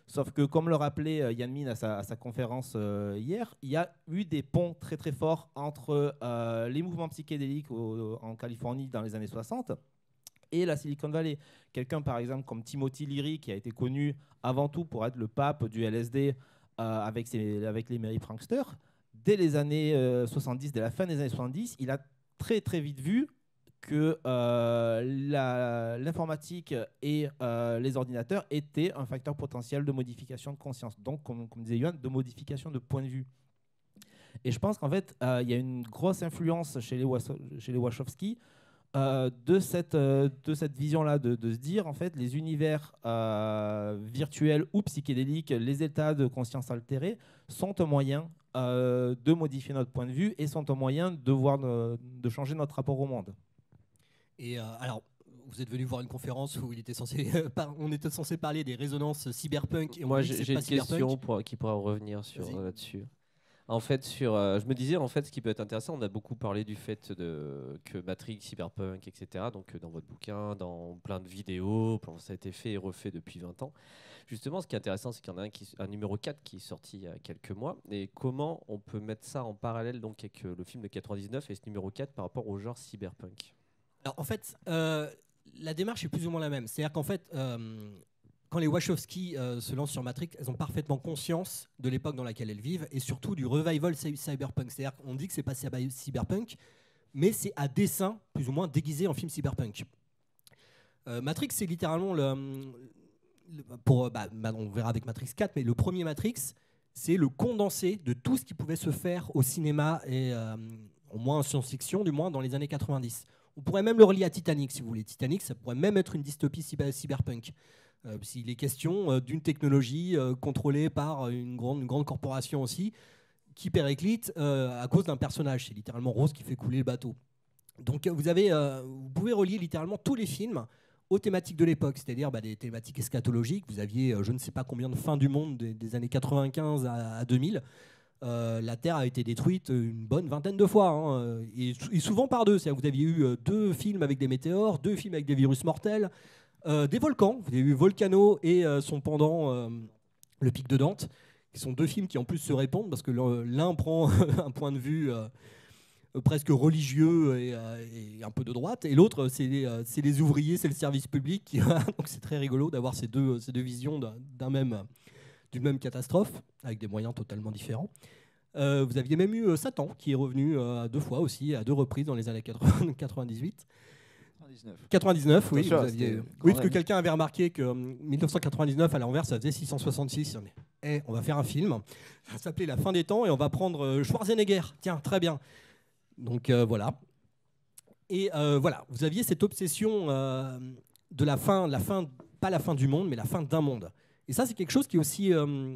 Sauf que, comme le rappelait Yann Min à sa, conférence hier, il y a eu des ponts très très forts entre les mouvements psychédéliques en Californie dans les années 60 et la Silicon Valley. Quelqu'un, par exemple, comme Timothy Leary, qui a été connu avant tout pour être le pape du LSD euh, avec, les Mary Pranksters, dès les années 70, euh, dès la fin des années 70, il a très très vite vu que euh, l'informatique et les ordinateurs étaient un facteur potentiel de modification de conscience, donc comme, disait Yuan, de modification de point de vue. Et je pense qu'en fait, il y a une grosse influence chez les Wachowski euh, de cette, euh, de cette vision-là, de, se dire, en fait, les univers euh, virtuels ou psychédéliques, les états de conscience altérés, sont un moyen de modifier notre point de vue et sont un moyen de, voir, de changer notre rapport au monde. Et alors, vous êtes venu voir une conférence où il était censé, <laughs> on était censé parler des résonances cyberpunk. Et Moi, j'ai une question pour, qui pourra revenir sur là-dessus. En fait, sur, euh, je me disais, en fait, ce qui peut être intéressant, on a beaucoup parlé du fait de, que Matrix, Cyberpunk, etc., donc euh, dans votre bouquin, dans plein de vidéos, ça a été fait et refait depuis 20 ans. Justement, ce qui est intéressant, c'est qu'il y en a un, qui, un numéro 4 qui est sorti il y a quelques mois. Et comment on peut mettre ça en parallèle donc, avec euh, le film de 99 et ce numéro 4 par rapport au genre cyberpunk? Alors, en fait, la démarche est plus ou moins la même. C'est-à-dire qu'en fait, quand les Wachowski euh, se lancent sur Matrix, elles ont parfaitement conscience de l'époque dans laquelle elles vivent et surtout du revival cyberpunk. C'est-à-dire qu'on dit que c'est pas cyberpunk, mais c'est à dessein plus ou moins déguisé en film cyberpunk. Euh, Matrix, c'est littéralement le, bah, bah, on verra avec Matrix 4, mais le premier Matrix, c'est le condensé de tout ce qui pouvait se faire au cinéma et euh, au moins en science-fiction, du moins dans les années 90. On pourrait même le relier à Titanic, si vous voulez. Titanic, ça pourrait même être une dystopie cyberpunk. Euh, s'il est question euh, d'une technologie euh, contrôlée par une grande, grande corporation aussi, qui périclite à cause d'un personnage. C'est littéralement Rose qui fait couler le bateau. Donc vous, avez, vous pouvez relier littéralement tous les films aux thématiques de l'époque, c'est-à-dire bah, des thématiques eschatologiques. Vous aviez je ne sais pas combien de fins du monde des, années 95 à, 2000. la Terre a été détruite une bonne vingtaine de fois, hein, et, souvent par deux. Vous aviez eu deux films avec des météores, deux films avec des virus mortels, des volcans. Vous avez eu Volcano et euh, son pendant, euh, Le Pic de Dante, qui sont deux films qui en plus se répondent parce que l'un prend <laughs> un point de vue presque religieux et, un peu de droite, et l'autre, c'est les, ouvriers, c'est le service public. <laughs> Donc c'est très rigolo d'avoir ces deux, ces deux visions même, d'une même catastrophe, avec des moyens totalement différents. vous aviez même eu Satan qui est revenu deux fois aussi, à deux reprises dans les années 98. 99. oui. oui, parce que quelqu'un avait remarqué que 1999 à l'envers, ça faisait 666. On, eh, on va faire un film. Ça s'appelait La fin des temps et on va prendre Schwarzenegger. Tiens, très bien. Donc voilà. Et voilà, vous aviez cette obsession de la fin, la fin, pas la fin du monde, mais la fin d'un monde. Et ça, c'est quelque chose qui est aussi euh,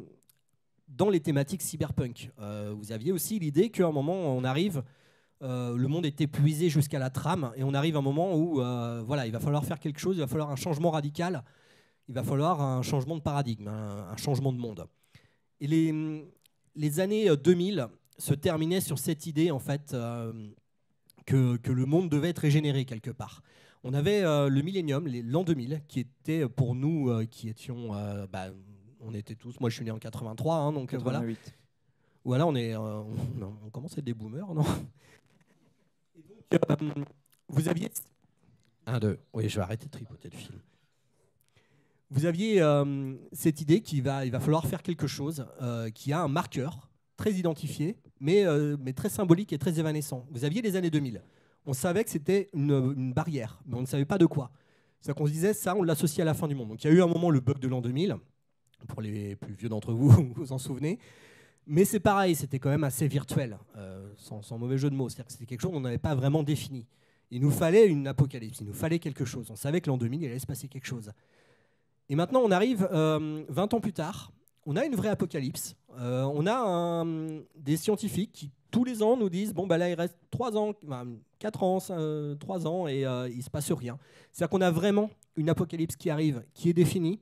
dans les thématiques cyberpunk. Euh, vous aviez aussi l'idée qu'à un moment, on arrive, euh, le monde est épuisé jusqu'à la trame, et on arrive à un moment où voilà, il va falloir faire quelque chose, il va falloir un changement radical, il va falloir un changement de paradigme, un, changement de monde. Et les, les, années 2000 se terminaient sur cette idée, en fait, que, que le monde devait être régénéré quelque part. On avait euh, le millénium, l'an 2000, qui était pour nous, euh, qui étions, euh, bah, on était tous, moi je suis né en 83, hein, donc voilà. On est, on, commence à être des boomers, non? Vous aviez un, deux. Oui, je vais arrêter de tripoter le film. Vous aviez cette idée qu'il va, il va falloir faire quelque chose qui a un marqueur très identifié, mais, mais très symbolique et très évanescent. Vous aviez les années 2000 on savait que c'était une, barrière, mais on ne savait pas de quoi. C'est qu'on se disait, ça, on l'associe à la fin du monde. Donc il y a eu un moment le bug de l'an 2000, pour les plus vieux d'entre vous, vous <laughs> vous en souvenez. Mais c'est pareil, c'était quand même assez virtuel, euh, sans, mauvais jeu de mots. C'est-à-dire que c'était quelque chose qu'on n'avait pas vraiment défini. Il nous fallait une apocalypse, il nous fallait quelque chose. On savait que l'an 2000, il allait se passer quelque chose. Et maintenant, on arrive 20 euh, ans plus tard, on a une vraie apocalypse. Euh, on a des scientifiques qui, tous les ans, nous disent, bon, bah là, il reste 3 ans, 4 ans, 3 euh, ans, et il ne se passe rien. C'est-à-dire qu'on a vraiment une apocalypse qui arrive, qui est définie,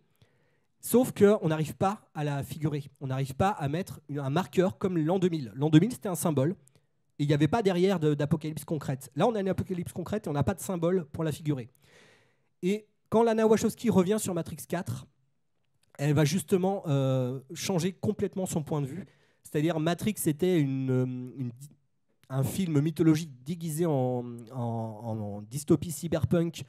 sauf qu'on n'arrive pas à la figurer. On n'arrive pas à mettre un marqueur comme l'an 2000. L'an 2000, c'était un symbole, il n'y avait pas derrière d'apocalypse concrète. Là, on a une apocalypse concrète, et on n'a pas de symbole pour la figurer. Et quand Lana Wachowski revient sur Matrix 4, elle va justement euh, changer complètement son point de vue. C'est-à-dire Matrix était une, un film mythologique déguisé en, dystopie cyberpunk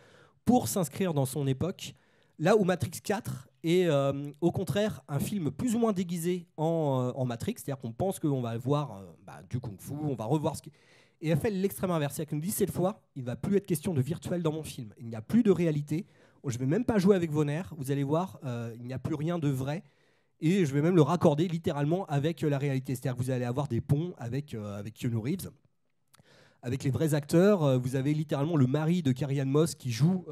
pour s'inscrire dans son époque, là où Matrix 4 est euh, au contraire un film plus ou moins déguisé en, euh, Matrix, c'est-à-dire qu'on pense qu'on va voir euh, bah, du kung-fu, on va revoir ce qui... Et elle fait l'extrême inverse, c'est-à-dire qu'elle nous dit cette fois, il ne va plus être question de virtuel dans mon film, il n'y a plus de réalité, je ne vais même pas jouer avec vos nerfs, vous allez voir, il n'y a plus rien de vrai, et je vais même le raccorder littéralement avec la réalité. C'est-à-dire que vous allez avoir des ponts avec, avec Keanu Reeves. Avec les vrais acteurs, vous avez littéralement le mari de Carrie Moss qui joue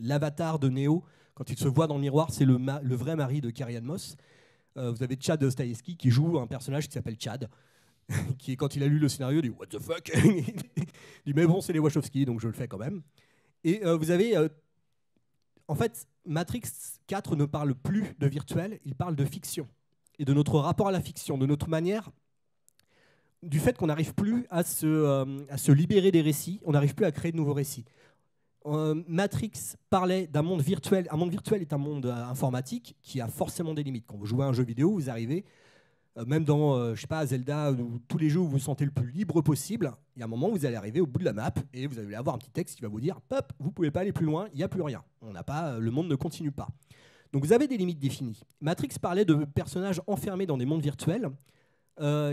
l'avatar de Neo. Quand il se voit dans le miroir, c'est le, le, vrai mari de Carrie Moss. vous avez Chad Stahelski qui joue un personnage qui s'appelle Chad, <laughs> qui, quand il a lu le scénario, dit What the fuck? <laughs> Il dit Mais bon, c'est les Wachowski, donc je le fais quand même. Et vous avez en fait, Matrix 4 ne parle plus de virtuel, il parle de fiction. Et de notre rapport à la fiction, de notre manière, du fait qu'on n'arrive plus à se, euh, à se, libérer des récits, on n'arrive plus à créer de nouveaux récits. Euh, Matrix parlait d'un monde virtuel. Un monde virtuel est un monde euh, informatique qui a forcément des limites. Quand vous jouez à un jeu vidéo, vous arrivez euh, même dans, je sais pas, Zelda, ou tous les jeux où vous vous sentez le plus libre possible, il y a un moment où vous allez arriver au bout de la map et vous allez avoir un petit texte qui va vous dire, pop, vous pouvez pas aller plus loin, il n'y a plus rien. On n'a pas, le monde ne continue pas. Donc vous avez des limites définies. Matrix parlait de personnages enfermés dans des mondes virtuels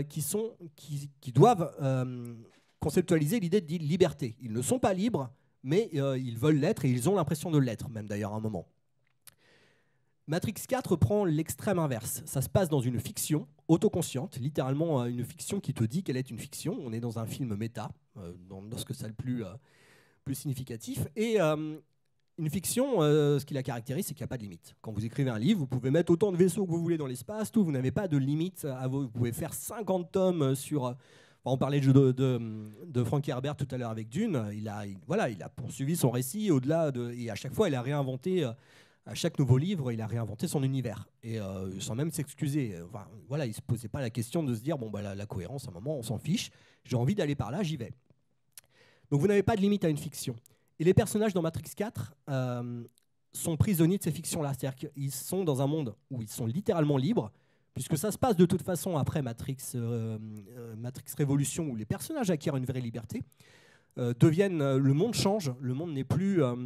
qui, sont, qui, doivent conceptualiser l'idée de liberté. Ils ne sont pas libres, mais ils veulent l'être et ils ont l'impression de l'être, même d'ailleurs à un moment. Matrix 4 prend l'extrême inverse. Ça se passe dans une fiction autoconsciente, littéralement euh, une fiction qui te dit qu'elle est une fiction. On est dans un film méta, euh, dans, ce que ça le plus, euh, plus significatif. Et une fiction, ce qui la caractérise, c'est qu'il n'y a pas de limite. Quand vous écrivez un livre, vous pouvez mettre autant de vaisseaux que vous voulez dans l'espace, tout, vous n'avez pas de limite. Vous pouvez faire 50 tomes sur... on parlait de, de, de Frank Herbert tout à l'heure avec Dune. Il a, voilà, il a poursuivi son récit au-delà de... Et à chaque fois, il a réinventé à chaque nouveau livre, il a réinventé son univers. Et euh, sans même s'excuser. voilà, il ne se posait pas la question de se dire bon, bah, la, cohérence, à un moment, on s'en fiche. J'ai envie d'aller par là, j'y vais. Donc vous n'avez pas de limite à une fiction. Et les personnages dans Matrix 4 euh, sont prisonniers de ces fictions-là. C'est-à-dire qu'ils sont dans un monde où ils sont littéralement libres, puisque ça se passe de toute façon après Matrix, euh, Matrix Révolution, où les personnages acquièrent une vraie liberté. Euh, deviennent, euh, le monde change, le monde n'est plus, euh,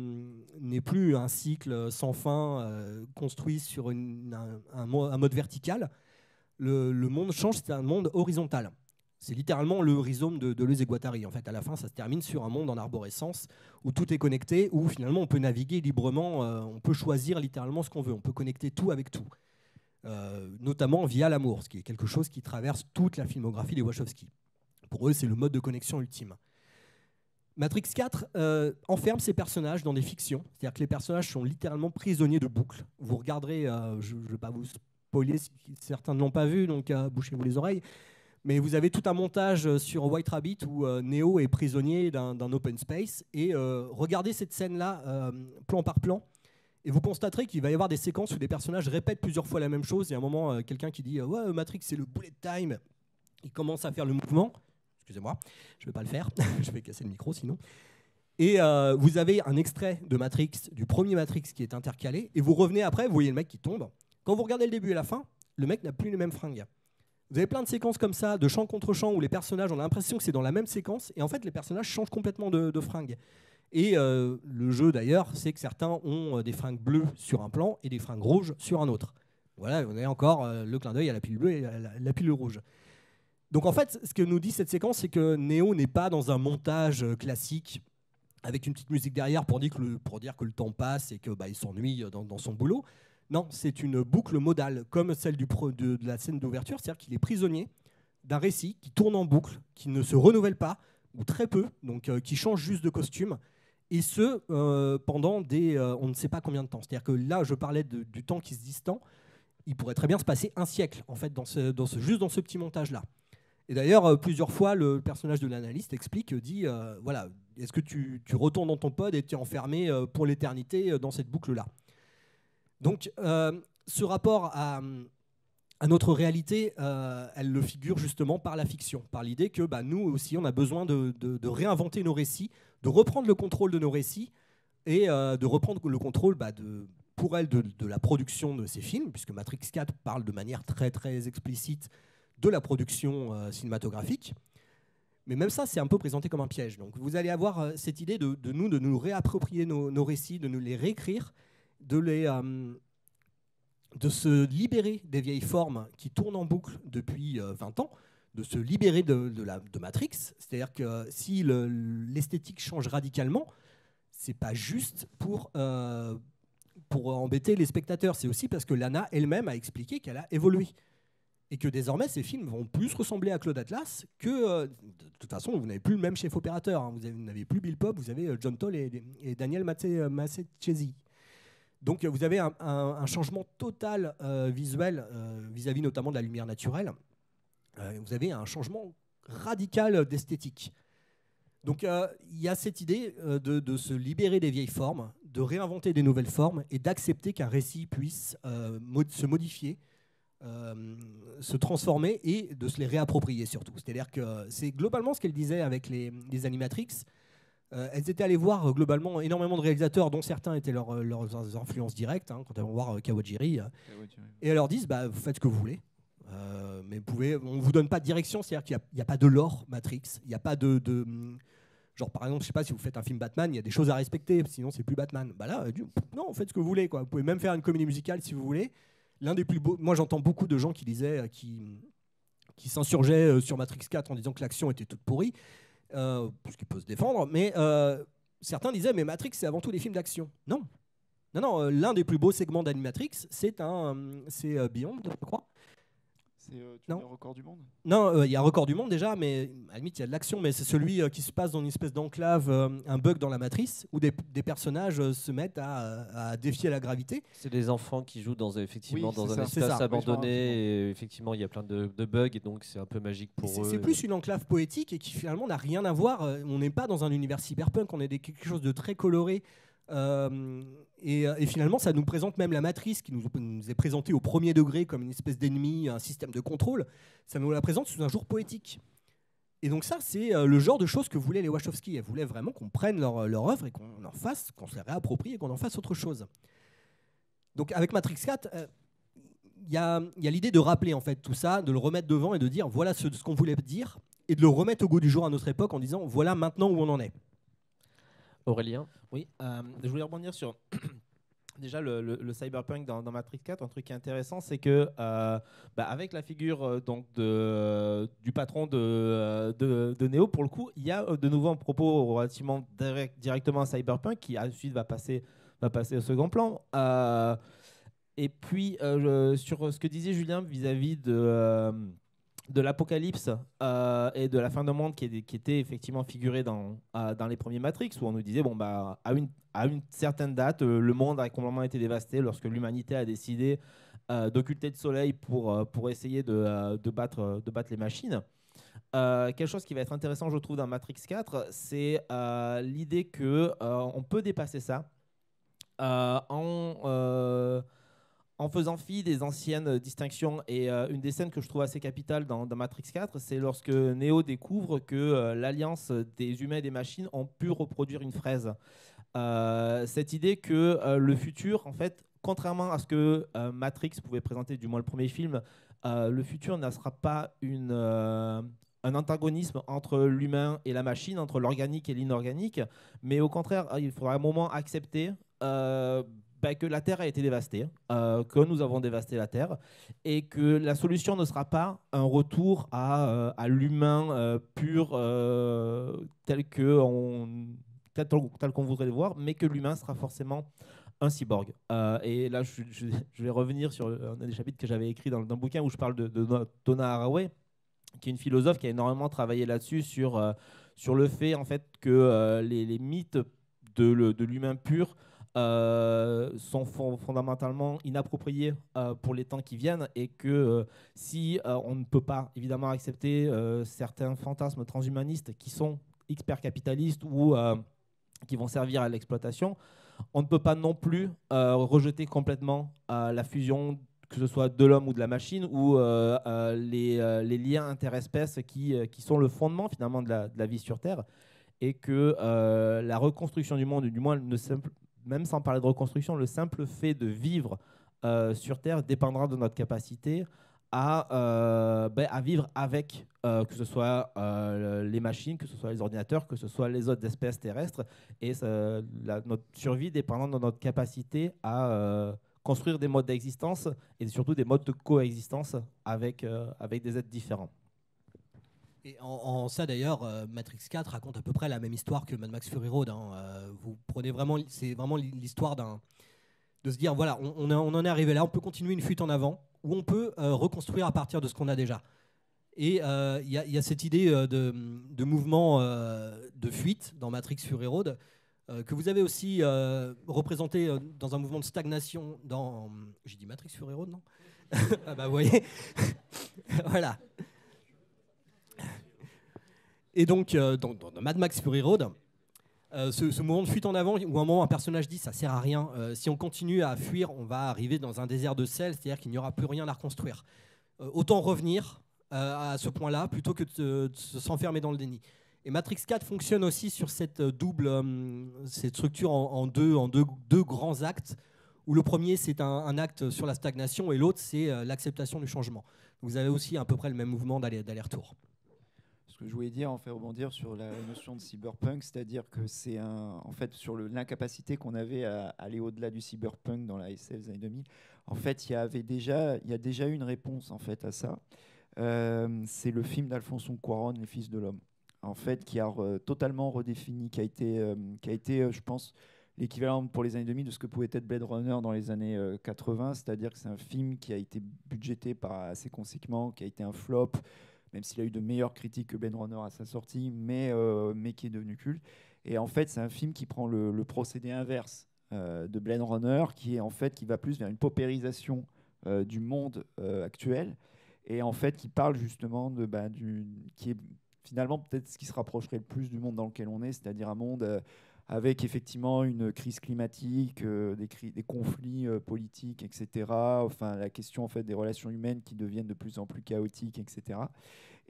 plus un cycle sans fin construit sur un, mode vertical. le, monde change, c'est un monde horizontal. C'est littéralement le rhizome de, de Guattari. En fait, à la fin, ça se termine sur un monde en arborescence où tout est connecté, où finalement on peut naviguer librement, euh, on peut choisir littéralement ce qu'on veut, on peut connecter tout avec tout. Euh, notamment via l'amour, ce qui est quelque chose qui traverse toute la filmographie des Wachowski. Pour eux, c'est le mode de connexion ultime. Matrix 4 euh, enferme ces personnages dans des fictions, c'est-à-dire que les personnages sont littéralement prisonniers de boucles. Vous regarderez, je ne vais pas vous spoiler certains ne l'ont pas vu, donc bouchez-vous les oreilles. Mais vous avez tout un montage sur White Rabbit où Neo est prisonnier d'un open space. Et regardez cette scène-là, plan par plan. Et vous constaterez qu'il va y avoir des séquences où des personnages répètent plusieurs fois la même chose. Il y a un moment, euh, quelqu'un qui dit Ouais, Matrix, c'est le bullet time. Il commence à faire le mouvement. Excusez-moi, je ne vais pas le faire. <laughs> je vais casser le micro sinon. Et euh, vous avez un extrait de Matrix, du premier Matrix qui est intercalé. Et vous revenez après, vous voyez le mec qui tombe. Quand vous regardez le début et la fin, le mec n'a plus les mêmes fringues. Vous avez plein de séquences comme ça, de chant contre chant, où les personnages ont l'impression que c'est dans la même séquence. Et en fait, les personnages changent complètement de, de fringues. Et euh, le jeu d'ailleurs, c'est que certains ont euh, des fringues bleues sur un plan et des fringues rouges sur un autre. Voilà, on a encore euh, le clin d'œil à la pile bleue et la, pile rouge. Donc en fait, ce que nous dit cette séquence, c'est que Neo n'est pas dans un montage classique avec une petite musique derrière pour dire que le, temps passe et qu'il bah, s'ennuie dans, son boulot. Non, c'est une boucle modale, comme celle de la scène d'ouverture, c'est-à-dire qu'il est prisonnier d'un récit qui tourne en boucle, qui ne se renouvelle pas, ou très peu, donc qui change juste de costume, et ce, euh, pendant des, euh, on ne sait pas combien de temps. C'est-à-dire que là, je parlais du temps qui se distend. Il pourrait très bien se passer un siècle, en fait, dans ce, juste dans ce petit montage-là. Et d'ailleurs, euh, plusieurs fois, le personnage de l'analyste explique, dit, voilà, est-ce que tu, tu, retournes dans ton pod et tu es enfermé pour l'éternité dans cette boucle-là? Donc, ce rapport à, notre réalité, elle le figure justement par la fiction, par l'idée que bah, nous aussi, on a besoin de réinventer nos récits de reprendre le contrôle de nos récits et euh, de reprendre le contrôle bah, de, pour elle de, la production de ces films, puisque Matrix 4 parle de manière très très explicite de la production euh, cinématographique. Mais même ça, c'est un peu présenté comme un piège. Donc vous allez avoir euh, cette idée de, nous, de nous réapproprier nos, récits, de nous les réécrire, de, se libérer des vieilles formes qui tournent en boucle depuis 20 ans de se libérer de, la, Matrix. C'est-à-dire que si l'esthétique change radicalement, c'est pas juste pour, euh, pour embêter les spectateurs, c'est aussi parce que Lana elle-même a expliqué qu'elle a évolué. Et que désormais, ces films vont plus ressembler à Claude Atlas que. Euh, de toute façon, vous n'avez plus le même chef opérateur. Hein. Vous n'avez plus Bill Pop, vous avez euh, John Toll et, Daniel Massechesi. Donc, vous avez un, changement total visuel vis-à-vis -vis notamment de la lumière naturelle. Euh, vous avez un changement radical d'esthétique. Donc euh, il y a cette idée euh, de, se libérer des vieilles formes, de réinventer des nouvelles formes et d'accepter qu'un récit puisse se modifier, se transformer et de se les réapproprier surtout. C'est-à-dire que c'est globalement ce qu'elle disait avec les, animatrix. elles étaient allées voir globalement énormément de réalisateurs, dont certains étaient leurs influences directes, hein, quand elles vont voir Kawajiri, et elles leur disent bah, Vous faites ce que vous voulez, euh, mais pouvez, on vous donne pas de direction, c'est-à-dire qu'il n'y a, pas de lore Matrix, il n'y a pas de, Genre, par exemple, je sais pas si vous faites un film Batman, il y a des choses à respecter, sinon c'est plus Batman. Bah là, non, faites ce que vous voulez. Quoi. Vous pouvez même faire une comédie musicale si vous voulez. L'un des plus beaux. Moi, j'entends beaucoup de gens qui disaient, euh, qui, qui s'insurgeaient euh, sur Matrix 4 en disant que l'action était toute pourrie, euh, parce qu'il peut se défendre. Mais certains disaient, mais Matrix, c'est avant tout des films d'action. Non. Non, non, l'un des plus beaux segments d'Animatrix, c'est un, c'est Beyond, je crois, c'est euh, le record du monde? Non, euh, il y a un record du monde déjà, mais à la limite, il y a de l'action, mais c'est celui euh, qui se passe dans une espèce d'enclave, un bug dans la matrice, où des, personnages se mettent à, défier la gravité. C'est des enfants qui jouent dans, effectivement dans un espace abandonné, et effectivement, il y a plein de, bugs, et donc c'est un peu magique pour eux. C'est plus une enclave poétique et qui finalement n'a rien à voir. On n'est pas dans un univers cyberpunk, on est quelque chose de très coloré. Euh, et, finalement, ça nous présente même la matrice qui nous, est présentée au premier degré comme une espèce d'ennemi, un système de contrôle. Ça nous la présente sous un jour poétique. Et donc ça, c'est euh, le genre de choses que voulaient les Wachowski. Elles voulaient vraiment qu'on prenne leur, œuvre et qu'on en fasse, qu'on se la réapproprie et qu'on en fasse autre chose. Donc avec Matrix 4, euh, il y a, l'idée de rappeler en fait tout ça, de le remettre devant et de dire voilà ce qu'on voulait dire, et de le remettre au goût du jour à notre époque en disant voilà maintenant où on en est. Aurélien Oui, euh, je voulais rebondir sur <coughs> Déjà, le, cyberpunk dans, Matrix 4, un truc qui est intéressant, c'est que bah, avec la figure donc de, du patron de, de, Neo, pour le coup, il y a de nouveau un propos relativement direct, directement à cyberpunk qui ensuite va passer, va passer au second plan. et puis, sur ce que disait Julien vis-à-vis de de l'apocalypse euh, et de la fin du monde qui, était effectivement figuré dans, euh, dans les premiers Matrix, où on nous disait, bon, bah, à, une, à une certaine date, euh, le monde a complètement été dévasté lorsque l'humanité a décidé d'occulter le soleil pour, pour essayer de, de, battre, de battre les machines. quelque chose qui va être intéressant, je trouve, dans Matrix 4, c'est l'idée que on peut dépasser ça en en faisant fi des anciennes distinctions. Et euh, une des scènes que je trouve assez capitale dans, Matrix 4, c'est lorsque Neo découvre que euh, l'alliance des humains et des machines ont pu reproduire une fraise. Euh, cette idée que le futur, en fait, contrairement à ce que Matrix pouvait présenter, du moins le premier film, le futur ne sera pas une un antagonisme entre l'humain et la machine, entre l'organique et l'inorganique, mais au contraire, il faudra un moment accepter bah, que la Terre a été dévastée, euh, que nous avons dévasté la Terre, et que la solution ne sera pas un retour à, euh, l'humain euh, pur tel que on, tel, qu'on voudrait le voir, mais que l'humain sera forcément un cyborg. et là, je, vais revenir sur un des chapitres que j'avais écrit dans, le bouquin où je parle de, de Donna Haraway, qui est une philosophe qui a énormément travaillé là-dessus, sur, sur le fait en fait que les, mythes de l'humain pur euh, sont fondamentalement inappropriés euh, pour les temps qui viennent et que euh, si on ne peut pas évidemment accepter certains fantasmes transhumanistes qui sont hyper capitalistes ou qui vont servir à l'exploitation, on ne peut pas non plus rejeter complètement la fusion que ce soit de l'homme ou de la machine, ou les, liens interespèces qui, qui sont le fondement finalement de la, vie sur Terre, et que la reconstruction du monde, du moins ne, même sans parler de reconstruction, le simple fait de vivre euh, sur Terre dépendra de notre capacité à, euh, ben, vivre avec, euh, que ce soit les machines, que ce soit les ordinateurs, que ce soit les autres espèces terrestres. Et notre survie dépendra de notre capacité à construire des modes d'existence et surtout des modes de coexistence avec, avec des êtres différents. Et en, ça d'ailleurs, euh, Matrix 4 raconte à peu près la même histoire que Mad Max Fury Road. Hein. Euh, vous prenez vraiment, c'est vraiment l'histoire d'un de se dire voilà, on, en est arrivé là, on peut continuer une fuite en avant ou on peut euh, reconstruire à partir de ce qu'on a déjà. Et il y, a cette idée de, de mouvement de fuite dans Matrix Fury Road que vous avez aussi représenté dans un mouvement de stagnation dans. J'ai dit Matrix Fury Road, non? <laughs> Ah bah vous voyez, <laughs> voilà. Et donc, euh, dans, Mad Max Fury Road, euh, ce, moment de fuite en avant où un moment un personnage dit ça sert à rien. Euh, si on continue à fuir, on va arriver dans un désert de sel, c'est-à-dire qu'il n'y aura plus rien à reconstruire. autant revenir à ce point-là plutôt que de, s'enfermer dans le déni. Et Matrix 4 fonctionne aussi sur cette double, cette structure en, deux, en deux, grands actes, où le premier c'est un, un, acte sur la stagnation et l'autre c'est l'acceptation du changement. Vous avez aussi à peu près le même mouvement d'aller-retour que je voulais dire, en fait, rebondir sur la notion de cyberpunk, c'est-à-dire que c'est un, en fait, sur l'incapacité qu'on avait à aller au-delà du cyberpunk dans la SF des années 2000. En fait, il y avait déjà, il y a déjà une réponse en fait à ça. Euh, c'est le film d'Alfonso Cuarón, Les Fils de l'homme, en fait, qui a totalement redéfini, qui a été, euh, qui a été, euh, je pense, l'équivalent pour les années 2000 de ce que pouvait être Blade Runner dans les années 80, c'est-à-dire que c'est un film qui a été budgété par assez conséquemment, qui a été un flop, même s'il a eu de meilleures critiques que Ben Runner à sa sortie, mais, euh, mais qui est devenu culte. Et en fait, c'est un film qui prend le, procédé inverse euh, de Blade Runner, qui est en fait qui va plus vers une paupérisation euh, du monde actuel, et en fait qui parle justement de bah, du, qui est finalement peut-être ce qui se rapprocherait le plus du monde dans lequel on est, c'est-à-dire un monde avec effectivement une crise climatique, des, des, conflits politiques, etc. Enfin, la question en fait des relations humaines qui deviennent de plus en plus chaotiques, etc.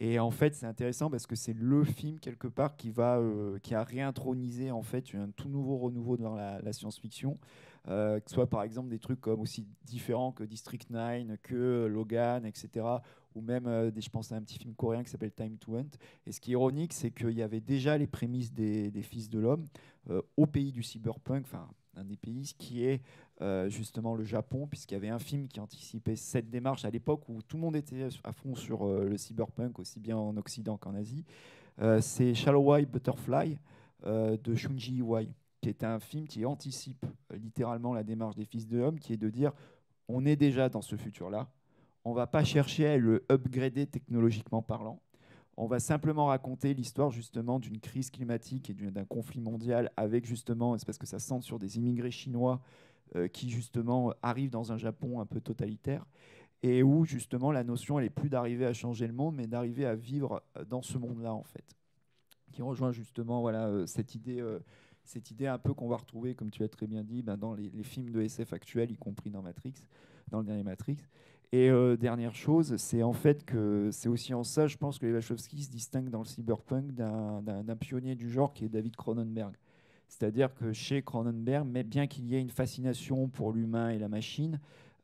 Et en fait, c'est intéressant parce que c'est le film quelque part qui va, euh, qui a réintronisé en fait un tout nouveau renouveau dans la, science-fiction, euh, que ce soit par exemple des trucs comme aussi différents que District 9, que Logan, etc. Ou même, euh, je pense à un petit film coréen qui s'appelle Time to Hunt. Et ce qui est ironique, c'est qu'il y avait déjà les prémices des, Fils de l'homme au pays du cyberpunk, enfin un des pays qui est justement le Japon, puisqu'il y avait un film qui anticipait cette démarche à l'époque où tout le monde était à fond sur le cyberpunk, aussi bien en Occident qu'en Asie. c'est Shallow White Butterfly de Shunji Iwai, qui est un film qui anticipe littéralement la démarche des Fils de Homme, qui est de dire on est déjà dans ce futur-là, on va pas chercher à le upgrader technologiquement parlant, on va simplement raconter l'histoire justement d'une crise climatique et d'un conflit mondial avec justement, c'est parce que ça centre sur des immigrés chinois euh, qui justement arrivent dans un Japon un peu totalitaire et où justement la notion elle est plus d'arriver à changer le monde mais d'arriver à vivre euh, dans ce monde-là en fait. Qui rejoint justement voilà euh, cette idée cette idée un peu qu'on va retrouver, comme tu as très bien dit, ben, dans les, les, films de SF actuels, y compris dans Matrix, dans le dernier Matrix. Et euh, dernière chose, c'est en fait que c'est aussi en ça, je pense que les Wachowski se distinguent dans le cyberpunk d'un pionnier du genre qui est David Cronenberg. C'est-à-dire que chez Cronenberg, mais bien qu'il y ait une fascination pour l'humain et la machine,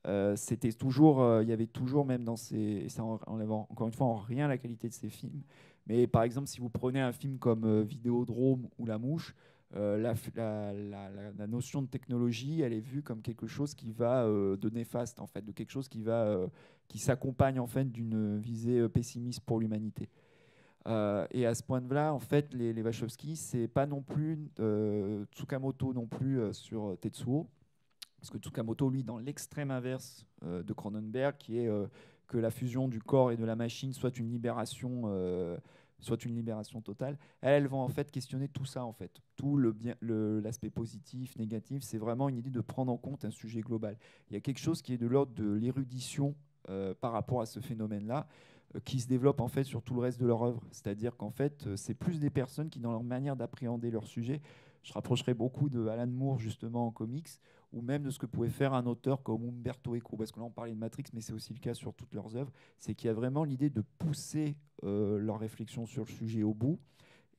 euh, c'était toujours, euh, il y avait toujours même dans ces, ça enlève encore une fois en rien la qualité de ces films. Mais par exemple, si vous prenez un film comme Vidéodrome ou La Mouche, euh, la, notion de technologie, elle est vue comme quelque chose qui va euh, de néfaste, en fait, de quelque chose qui, va, euh, qui s'accompagne en fait d'une visée pessimiste pour l'humanité. et à ce point de vue-là, en fait, les, les Wachowski, c'est pas non plus Tsukamoto non plus sur Tetsuo, parce que Tsukamoto, lui, dans l'extrême inverse de Cronenberg, qui est que la fusion du corps et de la machine soit une libération soit une libération totale. Elles, vont en fait questionner tout ça, en fait. Tout l'aspect positif, négatif, c'est vraiment une idée de prendre en compte un sujet global. Il y a quelque chose qui est de l'ordre de l'érudition euh, par rapport à ce phénomène-là, euh, qui se développe en fait sur tout le reste de leur œuvre. C'est-à-dire qu'en fait, euh, c'est plus des personnes qui, dans leur manière d'appréhender leur sujet, je rapprocherai beaucoup de Alan Moore justement en comics, ou même de ce que pouvait faire un auteur comme Umberto Eco, parce que là on parlait de Matrix, mais c'est aussi le cas sur toutes leurs œuvres, c'est qu'il y a vraiment l'idée de pousser euh, leur réflexion sur le sujet au bout,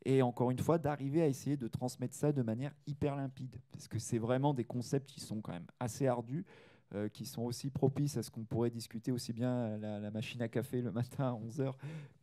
et encore une fois d'arriver à essayer de transmettre ça de manière hyper limpide, parce que c'est vraiment des concepts qui sont quand même assez ardus, euh, qui sont aussi propices à ce qu'on pourrait discuter aussi bien à la, machine à café le matin à 11h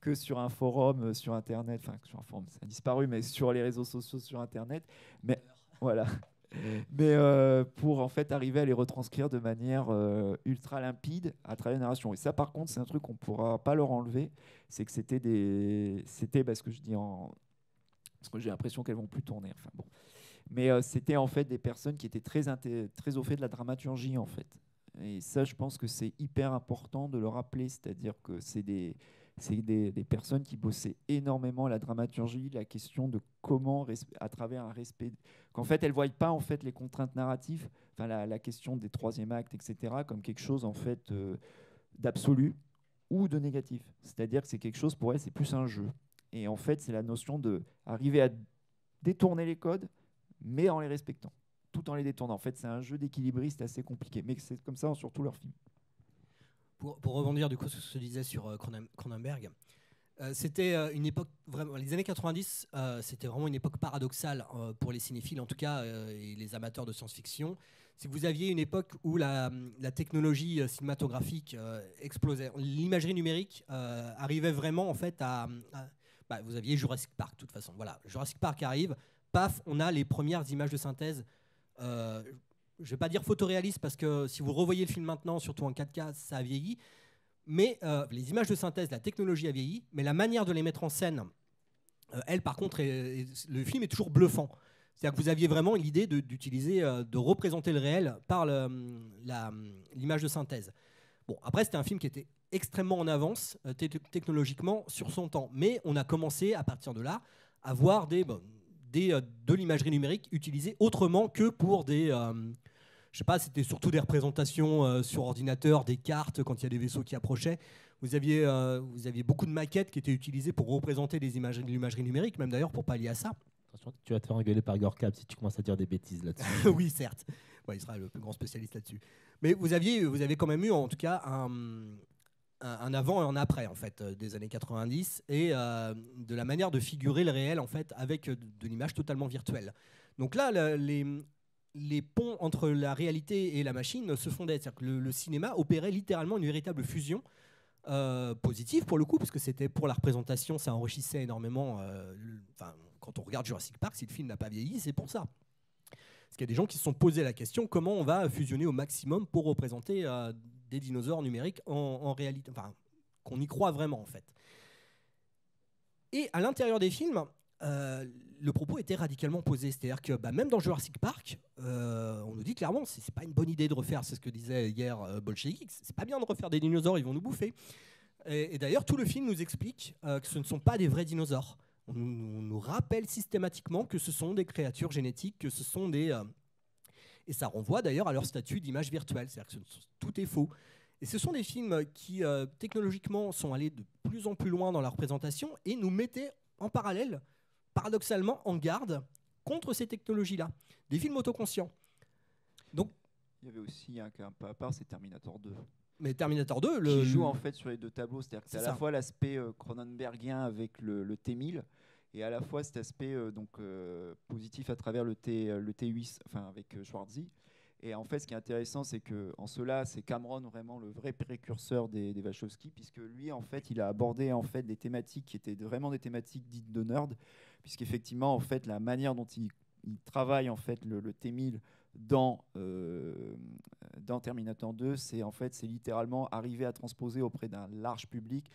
que sur un forum euh, sur Internet, enfin sur un forum, ça a disparu, mais sur les réseaux sociaux sur Internet. Mais voilà, <laughs> mais euh, pour en fait arriver à les retranscrire de manière euh, ultra limpide à travers la narration. Et ça, par contre, c'est un truc qu'on ne pourra pas leur enlever. C'est que c'était des, c'était parce que je dis parce que j'ai l'impression qu'elles vont plus tourner. Enfin bon, mais euh, c'était en fait des personnes qui étaient très très au fait de la dramaturgie en fait. Et ça, je pense que c'est hyper important de le rappeler, c'est-à-dire que c'est des c'est des, personnes qui bossaient énormément la dramaturgie, la question de comment, à travers un respect, qu'en fait elles ne voient pas en fait les contraintes narratives, enfin la, question des troisième actes, etc., comme quelque chose en fait euh, d'absolu ou de négatif. C'est-à-dire que c'est quelque chose pour elles, c'est plus un jeu. Et en fait, c'est la notion de arriver à détourner les codes, mais en les respectant, tout en les détournant. En fait, c'est un jeu d'équilibriste assez compliqué, mais c'est comme ça sur tous leurs films pour, rebondir du coup sur ce que je disais sur euh, Cronenberg, euh, c'était euh, une époque vraiment. Les années 90, c'était vraiment une époque paradoxale pour les cinéphiles, en tout cas, et les amateurs de science-fiction. Si vous aviez une époque où la, technologie cinématographique explosait, l'imagerie numérique arrivait vraiment en fait à. Bah, vous aviez Jurassic Park, de toute façon. Voilà, Jurassic Park arrive, paf, on a les premières images de synthèse je vais pas dire photoréaliste parce que si vous revoyez le film maintenant, surtout en 4K, ça a vieilli. Mais euh, les images de synthèse, la technologie a vieilli, mais la manière de les mettre en scène, euh, elle, par contre, le film est toujours bluffant. C'est-à-dire que vous aviez vraiment l'idée d'utiliser, euh, de, représenter le réel par l'image de synthèse. Bon, après, c'était un film qui était extrêmement en avance technologiquement sur son temps. Mais on a commencé, à partir de là, à voir des, des de l'imagerie numérique utilisée autrement que pour des, je sais pas, c'était surtout des représentations euh, sur ordinateur, des cartes quand il y a des vaisseaux qui approchaient. Vous aviez, euh, vous aviez beaucoup de maquettes qui étaient utilisées pour représenter l'imagerie numérique, même d'ailleurs pour pallier à ça. Attention, tu vas te faire engueuler par Gorkab si tu commences à dire des bêtises là-dessus. <laughs> oui, certes. il sera le plus grand spécialiste là-dessus. Mais vous aviez, vous avez quand même eu, en tout cas, un, un, avant et un après, en fait, euh, des années 90 et de la manière de figurer le réel, en fait, avec de, de l'image totalement virtuelle. Donc là, les, les ponts entre la réalité et la machine se fondaient. C'est-à-dire que le, cinéma opérait littéralement une véritable fusion euh, positive pour le coup, parce que c'était pour la représentation, ça enrichissait énormément. Euh, quand on regarde Jurassic Park, si le film n'a pas vieilli, c'est pour ça. Parce qu'il y a des gens qui se sont posé la question comment on va fusionner au maximum pour représenter des dinosaures numériques en, réalité, qu'on y croit vraiment en fait. Et à l'intérieur des films, euh, le propos était radicalement posé. C'est-à-dire que bah, même dans Jurassic Park, euh, on nous dit clairement c'est pas une bonne idée de refaire, c'est ce que disait hier euh, Bolshevik, c'est pas bien de refaire des dinosaures, ils vont nous bouffer. Et, d'ailleurs, tout le film nous explique que ce ne sont pas des vrais dinosaures. On nous, rappelle systématiquement que ce sont des créatures génétiques, que ce sont des. et ça renvoie d'ailleurs à leur statut d'image virtuelle, c'est-à-dire que tout est faux. Et ce sont des films qui, technologiquement, sont allés de plus en plus loin dans la représentation et nous mettaient en parallèle paradoxalement en garde contre ces technologies-là. Des films autoconscients. Donc, il y avait aussi un cas un peu à part, c'est Terminator 2. Mais Terminator 2, le qui joue en fait sur les deux tableaux, c'est-à-dire que c'est à la fois l'aspect euh, Cronenbergien avec le, T1000 et à la fois cet aspect euh, donc euh, positif à travers le T le T8, enfin avec Schwarzy. Et en fait, ce qui est intéressant, c'est que en cela, c'est Cameron vraiment le vrai précurseur des, des Wachowski, puisque lui, en fait, il a abordé en fait des thématiques qui étaient vraiment des thématiques dites de nerd, puisqu'effectivement, en fait, la manière dont il, travaille en fait le, T1000 dans, euh, dans Terminator 2, c'est en fait, c'est littéralement arriver à transposer auprès d'un large public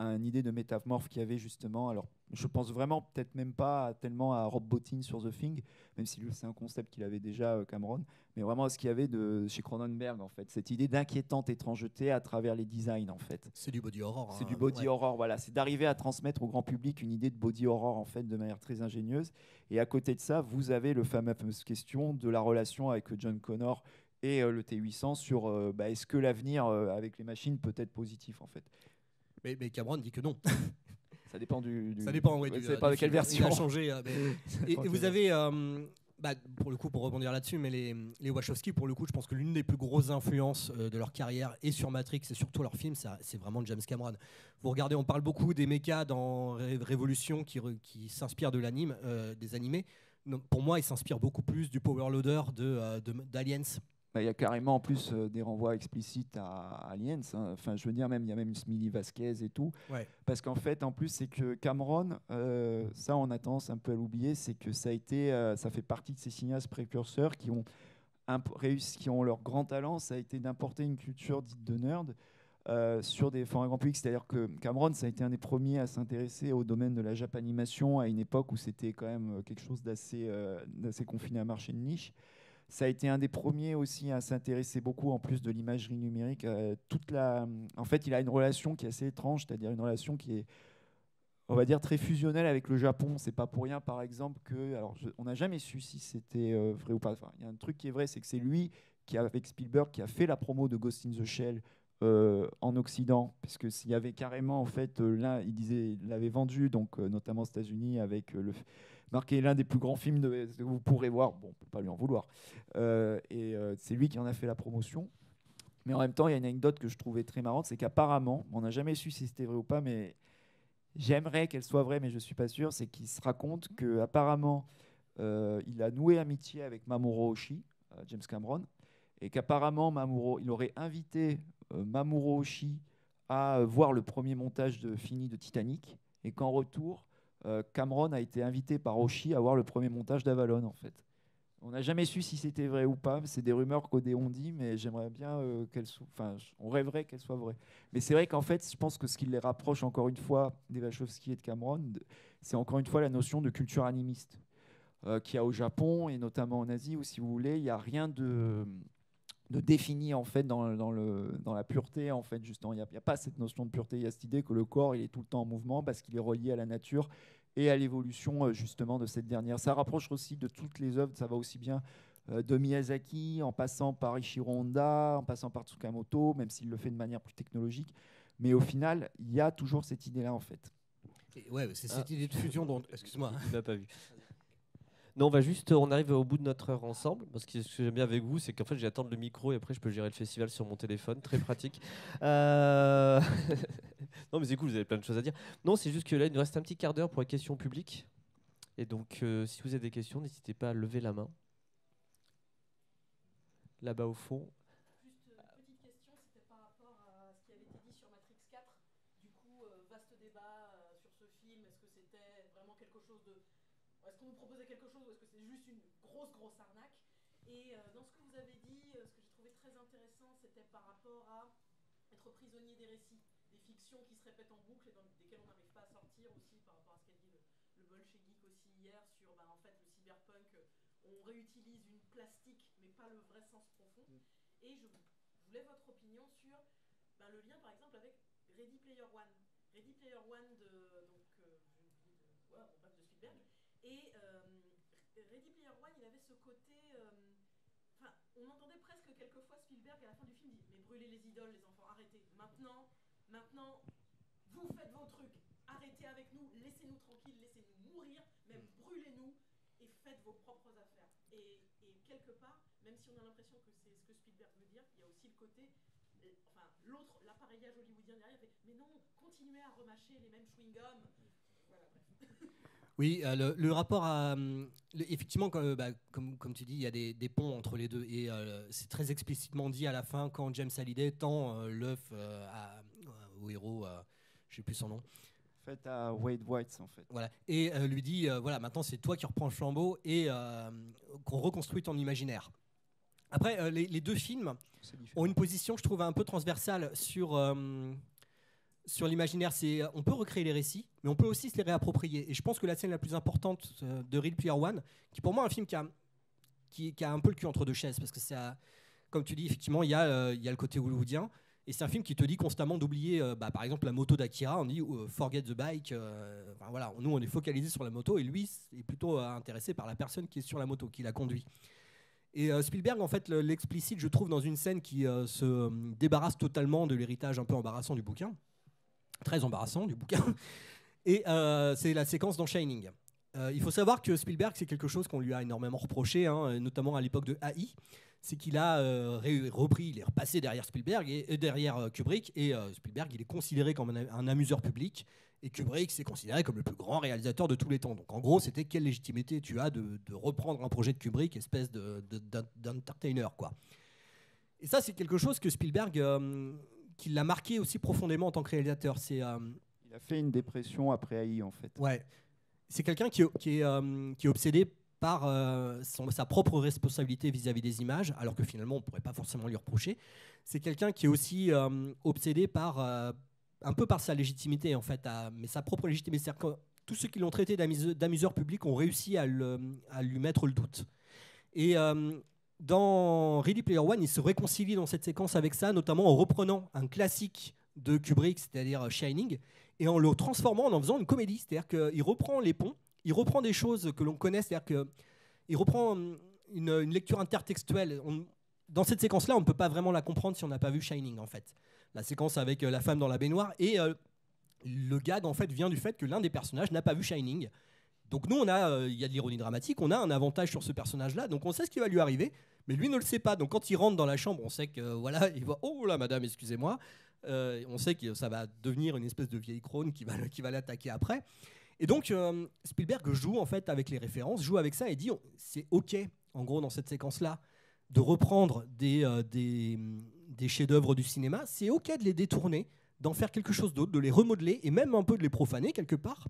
une idée de métamorphe qu'il y avait justement. Alors, je pense vraiment peut-être même pas tellement à Rob Bottin sur The Thing, même si c'est un concept qu'il avait déjà euh, Cameron, mais vraiment à ce qu'il y avait de chez Cronenberg en fait, cette idée d'inquiétante étrangeté à travers les designs en fait. C'est du body horror. C'est du hein, body horror, voilà. C'est d'arriver à transmettre au grand public une idée de body horror en fait de manière très ingénieuse. Et à côté de ça, vous avez le fameux question de la relation avec John Connor et euh, le T800 sur euh, bah, est-ce que l'avenir avec les machines peut être positif en fait. Mais, Cameron dit que non. Ça dépend du. Ça dépend, oui. Ça dépend de quelle version. Il a changé. Euh, <laughs> et, vous avez, euh, bah, pour le coup, pour rebondir là-dessus, mais les, les, Wachowski, pour le coup, je pense que l'une des plus grosses influences euh, de leur carrière et sur Matrix et surtout leurs films, c'est vraiment James Cameron. Vous regardez, on parle beaucoup des mechas dans Révolution qui, qui s'inspirent de l'anime, des animés. pour moi, il s'inspire beaucoup plus du power loader d'Aliens. De, bah, il y a carrément en plus euh, des renvois explicites à, Aliens. Hein. Enfin, je veux dire, même il y a même Smiley Vasquez et tout. Parce qu'en fait, en plus, c'est que Cameron, euh, ça, on a tendance un peu à l'oublier, c'est que ça a été, euh, ça fait partie de ces cinéastes précurseurs qui ont réussi, qui ont leur grand talent, ça a été d'importer une culture dite de nerd. sur des formats grand public, c'est-à-dire que Cameron, ça a été un des premiers à s'intéresser au domaine de la japanimation à une époque où c'était quand même quelque chose d'assez confiné à marché de niche. Ça a été un des premiers aussi à s'intéresser beaucoup, en plus de l'imagerie numérique. Euh, toute la... En fait, il a une relation qui est assez étrange, c'est-à-dire une relation qui est, on va dire, très fusionnelle avec le Japon. C'est pas pour rien, par exemple, que. Alors, on n'a jamais su si c'était euh, vrai ou pas. il y a un truc qui est vrai, c'est que c'est lui qui, avec Spielberg, qui a fait la promo de Ghost in the Shell. Euh, en Occident, puisque s'il y avait carrément en fait là, il disait, l'avait vendu donc notamment aux États-Unis avec le, marqué l'un des plus grands films que vous pourrez voir. Bon, on peut pas lui en vouloir. Euh, et euh, c'est lui qui en a fait la promotion. Mais en même temps, il y a une anecdote que je trouvais très marrante, c'est qu'apparemment, on n'a jamais su si c'était vrai ou pas, mais j'aimerais qu'elle soit vraie, mais je suis pas sûr. C'est qu'il se raconte que apparemment, euh, il a noué amitié avec Mamoru Oshii, James Cameron, et qu'apparemment Mamoru, il aurait invité Mamoru Oshii à voir le premier montage de fini de Titanic, et qu'en retour, euh, Cameron a été invité par Oshi à voir le premier montage d'Avalon en fait. On n'a jamais su si c'était vrai ou pas. C'est des rumeurs qu'Odéon dit, mais j'aimerais bien euh, qu'elles soient. Enfin, on rêverait qu'elles soient vraies. Mais c'est vrai qu'en fait, je pense que ce qui les rapproche encore une fois des Wachowski et de Cameron, c'est encore une fois la notion de culture animiste euh, qu'il y a au Japon et notamment en Asie, où si vous voulez, il n'y a rien de de défini en fait dans, dans, le, dans la pureté en fait justement. Il n'y a, a, pas cette notion de pureté. Il y a cette idée que le corps il est tout le temps en mouvement parce qu'il est relié à la nature et à l'évolution euh, justement de cette dernière. Ça rapproche aussi de toutes les œuvres. Ça va aussi bien euh, de Miyazaki en passant par Ishiro Honda en passant par Tsukamoto même s'il le fait de manière plus technologique. Mais au final il y a toujours cette idée là en fait. Ouais c'est cette ah. idée de fusion dont excuse-moi il n'a pas vu non, on va juste, on arrive au bout de notre heure ensemble. Parce que ce que j'aime bien avec vous, c'est qu'en fait, j'attends le micro et après, je peux gérer le festival sur mon téléphone. Très pratique. Euh, <laughs> non, mais c'est cool, vous avez plein de choses à dire. Non, c'est juste que là, il nous reste un petit quart d'heure pour les questions publiques. Et donc, euh, si vous avez des questions, n'hésitez pas à lever la main. Là-bas au fond. Est-ce qu'on nous proposait quelque chose ou est-ce que c'est juste une grosse, grosse arnaque? Et dans ce que vous avez dit, ce que j'ai trouvé très intéressant, c'était par rapport à être prisonnier des récits, des fictions qui se répètent en boucle et dans lesquelles on n'arrive pas à sortir aussi par rapport à ce qu'a dit le, le Bolchegeek aussi hier sur bah, en fait le cyberpunk, on réutilise une plastique mais pas le vrai sens profond. Mm. Et je voulais votre opinion sur bah, le lien par exemple avec Ready Player One. Ready Player One de, donc, euh, de, ouais, de Spielberg. Et euh, Ready Player One, il avait ce côté. Euh, enfin, on entendait presque quelquefois Spielberg à la fin du film dire Mais brûlez les idoles, les enfants, arrêtez. Maintenant, maintenant, vous faites vos trucs. Arrêtez avec nous, laissez-nous tranquilles, laissez-nous mourir, même mm. brûlez-nous et faites vos propres affaires. Et, et quelque part, même si on a l'impression que c'est ce que Spielberg veut dire, il y a aussi le côté enfin, l'autre, l'appareillage hollywoodien derrière, fait, mais non, continuez à remâcher les mêmes chewing-gums. Oui, euh, le, rapport à. Euh, effectivement, comme, bah, comme, comme, tu dis, il y a des, des, ponts entre les deux. Et euh, c'est très explicitement dit à la fin quand James Hallyday tend l'œuf au héros, je ne sais plus son nom. Fait à Wade White, en fait. Voilà. Et lui dit voilà, maintenant c'est toi qui reprends le flambeau et qu'on reconstruit ton imaginaire. Après, euh, les, deux films ont une position je trouve un peu transversale sur, euh, sur l'imaginaire. C'est, on peut recréer les récits, mais on peut aussi se les réapproprier. Et je pense que la scène la plus importante euh, de Real Player One, qui pour moi est un film qui a, qui, a un peu le cul entre deux chaises, parce que ça, comme tu dis, effectivement, il y, a, a le côté hollywoodien. Et c'est un film qui te dit constamment d'oublier, bah, par exemple, la moto d'Akira. On dit forget the bike. voilà, nous, on est focalisé sur la moto et lui est plutôt intéressé par la personne qui est sur la moto, qui la conduit. Et euh, Spielberg, en fait, l'explicite, je trouve, dans une scène qui euh, se euh, débarrasse totalement de l'héritage un peu embarrassant du bouquin. Très embarrassant du bouquin. Et c'est la séquence dans Shining. il faut savoir que Spielberg, c'est quelque chose qu'on lui a énormément reproché, hein, notamment à l'époque de AI. C'est qu'il a repris, il est repassé derrière Spielberg et, derrière Kubrick. Et Spielberg, il est considéré comme un amuseur public. Et Kubrick s'est considéré comme le plus grand réalisateur de tous les temps. Donc en gros, c'était quelle légitimité tu as de, reprendre un projet de Kubrick, espèce d'entertainer, quoi. Et ça, c'est quelque chose que Spielberg, euh, qui l'a marqué aussi profondément en tant que réalisateur. C'est, euh, Il a fait une dépression après AI, en fait. Ouais. C'est quelqu'un qui, qui, est, euh, qui est obsédé par sa propre responsabilité vis-à-vis des images, alors que finalement on ne pourrait pas forcément lui reprocher. C'est quelqu'un qui est aussi obsédé par, un peu par sa légitimité, en fait, mais sa propre légitimité. C'est-à-dire que tous ceux qui l'ont traité d'amuseur public ont réussi à, lui mettre le doute. Et euh, dans Ready Player One, il se réconcilie dans cette séquence avec ça, notamment en reprenant un classique de Kubrick, c'est-à-dire Shining, et en le transformant en en faisant une comédie. C'est-à-dire qu'il reprend les ponts, il reprend des choses que l'on connaît, c'est-à-dire qu'il reprend une, lecture intertextuelle. dans cette séquence-là, on ne peut pas vraiment la comprendre si on n'a pas vu Shining, en fait la séquence avec euh, la femme dans la baignoire. Et euh, le gag, en fait, vient du fait que l'un des personnages n'a pas vu Shining. Donc nous, on a, euh, il y a de l'ironie dramatique, on a un avantage sur ce personnage-là, donc on sait ce qui va lui arriver, mais lui ne le sait pas. Donc quand il rentre dans la chambre, on sait que voilà, il voit oh là madame, excusez-moi. on sait que ça va devenir une espèce de vieille crone qui va qui va l'attaquer après. Et donc Spielberg joue en fait avec les références, joue avec ça et dit c'est ok en gros dans cette séquence là de reprendre des, des des chefs-d'œuvre du cinéma, c'est ok de les détourner, d'en faire quelque chose d'autre, de les remodeler et même un peu de les profaner quelque part.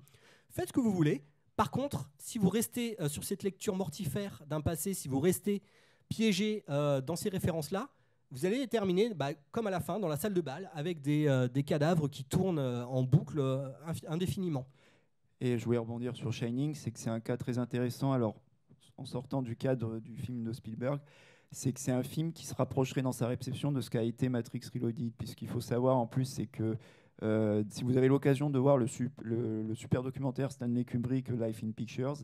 Faites ce que vous voulez. Par contre, si vous restez euh, sur cette lecture mortifère d'un passé, si vous restez piégé euh, dans ces références-là, vous allez terminer, bah, comme à la fin, dans la salle de bal, avec des, euh, des cadavres qui tournent en boucle indéfiniment. Et je voulais rebondir sur Shining, c'est que c'est un cas très intéressant. Alors, en sortant du cadre du film de Spielberg, c'est que c'est un film qui se rapprocherait dans sa réception de ce qu'a été Matrix Reloaded, puisqu'il faut savoir en plus, c'est que euh, si vous avez l'occasion de voir le, super documentaire Stanley Kubrick Life in Pictures,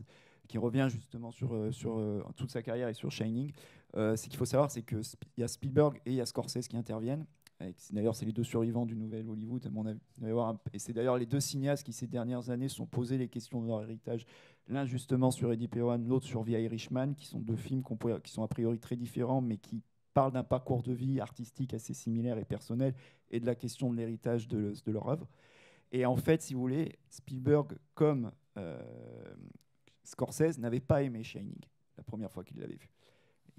qui revient justement sur, euh, euh, toute sa carrière et sur Shining, c'est qu'il faut savoir, c'est qu'il y a Spielberg et il y a Scorsese qui interviennent. D'ailleurs, c'est les deux survivants du nouvel Hollywood, à mon avis. Et c'est d'ailleurs les deux cinéastes qui, ces dernières années, sont posés les questions de leur héritage. L'un, justement, sur Eddie One, l'autre sur The Irishman, qui sont deux films qui sont a priori très différents, mais qui parlent d'un parcours de vie artistique assez similaire et personnel, et de la question de l'héritage de, leur œuvre. Et en fait, si vous voulez, Spielberg, comme euh, Scorsese, n'avait pas aimé Shining la première fois qu'il l'avait vu.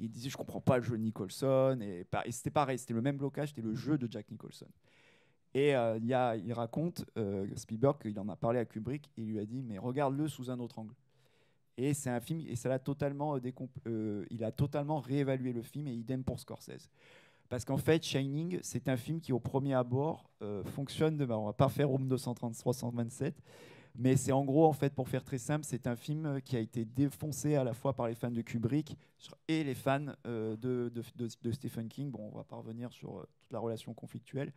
Il disait je comprends pas le jeu de Nicholson et, c'était pareil c'était le même blocage c'était le jeu de Jack Nicholson. Et euh, il raconte euh, Spielberg qu'il en a parlé à Kubrick et il lui a dit mais regarde-le sous un autre angle Et c'est un film, et ça l'a totalement, il a totalement réévalué le film, et idem pour Scorsese. Parce qu'en fait, Shining, c'est un film qui, au premier abord, fonctionne de. On va pas faire Room 233-127, mais c'est en gros, en fait, pour faire très simple, c'est un film qui a été défoncé à la fois par les fans de Kubrick et les fans de, Stephen King. Bon, on va pas revenir sur toute la relation conflictuelle.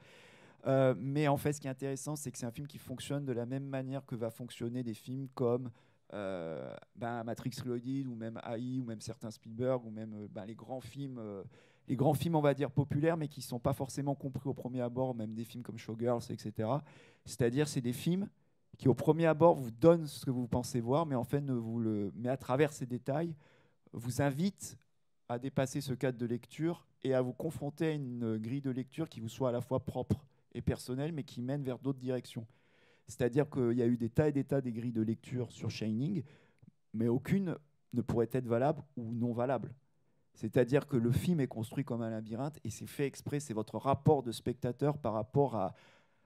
Euh, mais en fait, ce qui est intéressant, c'est que c'est un film qui fonctionne de la même manière que va fonctionner des films comme euh, ben, Matrix Reloaded ou même AI ou même certains Spielberg ou même euh, ben, les grands films, les grands films, on va dire populaires, mais qui ne sont pas forcément compris au premier abord, même des films comme Showgirls, etc. C'est-à-dire, c'est des films qui au premier abord vous donnent ce que vous pensez voir, mais en fait, ne vous le, mais à travers ces détails, vous invitent à dépasser ce cadre de lecture et à vous confronter à une grille de lecture qui vous soit à la fois propre et personnel, mais qui mène vers d'autres directions. C'est-à-dire qu'il y a eu des tas et des tas des grilles de lecture sur Shining, mais aucune ne pourrait être valable ou non valable. C'est-à-dire que le film est construit comme un labyrinthe et c'est fait exprès, c'est votre rapport de spectateur par rapport à,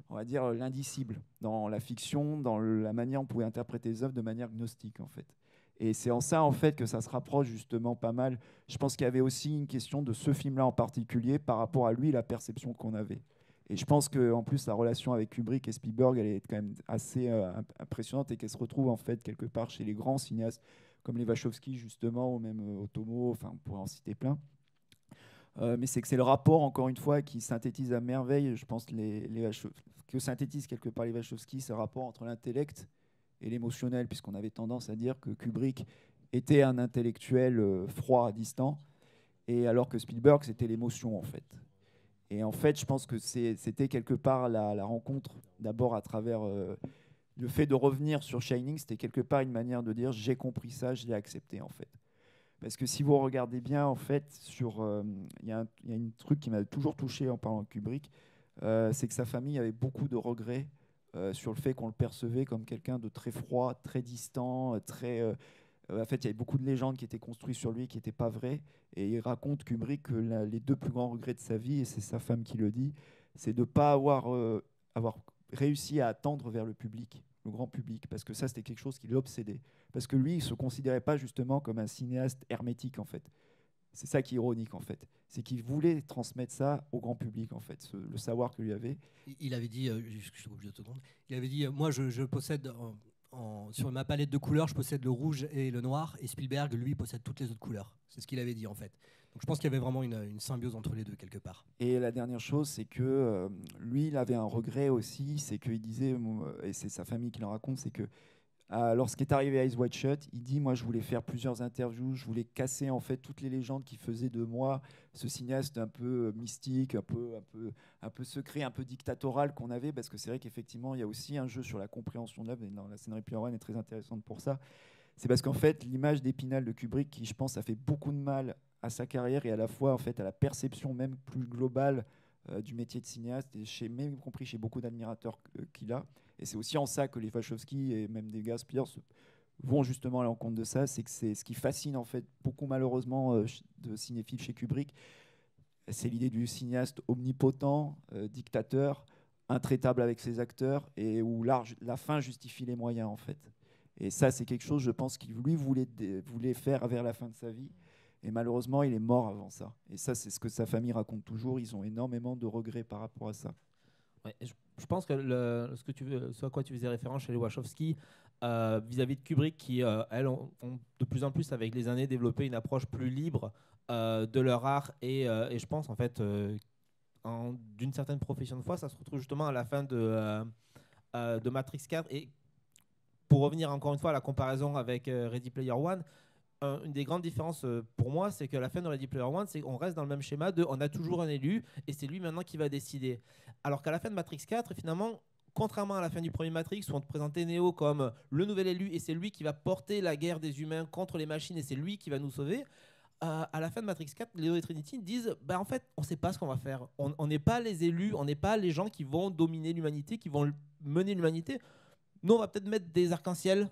on va dire, l'indicible dans la fiction, dans la manière on pouvait interpréter les œuvres de manière gnostique en fait. Et c'est en ça en fait que ça se rapproche justement pas mal. Je pense qu'il y avait aussi une question de ce film-là en particulier par rapport à lui, la perception qu'on avait. Et je pense qu'en plus, la relation avec Kubrick et Spielberg, elle est quand même assez euh, impressionnante et qu'elle se retrouve en fait quelque part chez les grands cinéastes comme les Wachowski justement, ou même euh, Otomo, enfin on pourrait en citer plein. Euh, mais c'est que c'est le rapport, encore une fois, qui synthétise à merveille, je pense, que synthétise quelque part les Wachowski, ce rapport entre l'intellect et l'émotionnel, puisqu'on avait tendance à dire que Kubrick était un intellectuel froid, distant, et alors que Spielberg, c'était l'émotion, en fait. Et en fait, je pense que c'était quelque part la, rencontre, d'abord à travers euh, le fait de revenir sur Shining, c'était quelque part une manière de dire j'ai compris ça, je l'ai accepté en fait. Parce que si vous regardez bien, en fait, sur euh, il y, a un truc qui m'a toujours touché en parlant de Kubrick, euh, c'est que sa famille avait beaucoup de regrets sur le fait qu'on le percevait comme quelqu'un de très froid, très distant, très euh, en fait, il y avait beaucoup de légendes qui étaient construites sur lui qui n'étaient pas vraies. Et il raconte Kubrick que les deux plus grands regrets de sa vie, et c'est sa femme qui le dit, c'est de ne pas avoir, euh, avoir réussi à attendre vers le public, le grand public, parce que ça, c'était quelque chose qui l'obsédait. Parce que lui, il ne se considérait pas justement comme un cinéaste hermétique, en fait. C'est ça qui est ironique, en fait. C'est qu'il voulait transmettre ça au grand public, en fait, le savoir que lui avait. Il avait dit, euh, je, il avait dit, moi, je, je sur ma palette de couleurs, je possède le rouge et le noir, et Spielberg, lui, possède toutes les autres couleurs. C'est ce qu'il avait dit en fait. Donc je pense qu'il y avait vraiment une, symbiose entre les deux quelque part. Et la dernière chose, c'est que euh, lui, il avait un regret aussi, c'est qu'il disait, et c'est sa famille qui le raconte, c'est que lorsqu'est arrivé Eyes Wide Shut, il dit Moi, je voulais faire plusieurs interviews, je voulais casser en fait toutes les légendes qui faisaient de moi ce cinéaste un peu euh, mystique, un peu, un peu, un peu secret, un peu dictatorial qu'on avait, parce que c'est vrai qu'effectivement, il y a aussi un jeu sur la compréhension de l'œuvre, la scénario One est très intéressante pour ça. C'est parce qu'en fait, l'image d'Épinal de Kubrick, qui je pense a fait beaucoup de mal à sa carrière et à la fois en fait à la perception même plus globale euh, du métier de cinéaste, et chez, même compris chez beaucoup d'admirateurs qu'il a, et c'est aussi en ça que les Wachowski et même des gars vont justement à l'encontre de ça. C'est que c'est ce qui fascine en fait beaucoup malheureusement euh, de cinéphiles chez Kubrick. C'est l'idée du cinéaste omnipotent, euh, dictateur, intraitable avec ses acteurs et où la fin justifie les moyens en fait. Et ça, c'est quelque chose, je pense, qu'il lui voulait, voulait faire vers la fin de sa vie. Et malheureusement, il est mort avant ça. Et ça, c'est ce que sa famille raconte toujours. Ils ont énormément de regrets par rapport à ça je, pense que ce, que tu, ce à quoi tu faisais référence chez les Wachowski, euh, vis-à-vis de Kubrick, qui, euh, elles, ont, de plus en plus, avec les années, développé une approche plus libre euh, de leur art. Et, et, je pense, en fait, d'une certaine profession de foi, ça se retrouve justement à la fin de, de Matrix 4. Et pour revenir encore une fois à la comparaison avec Ready Player One, une des grandes différences pour moi, c'est que la fin de Ready Player One, c'est qu'on reste dans le même schéma de on a toujours un élu et c'est lui maintenant qui va décider. Alors qu'à la fin de Matrix 4, finalement, contrairement à la fin du premier Matrix où on te présentait Neo comme le nouvel élu et c'est lui qui va porter la guerre des humains contre les machines et c'est lui qui va nous sauver. Euh, à la fin de Matrix 4, Léo et Trinity disent bah en fait, on ne sait pas ce qu'on va faire. On n'est pas les élus, on n'est pas les gens qui vont dominer l'humanité, qui vont mener l'humanité. Nous, on va peut-être mettre des arcs-en-ciel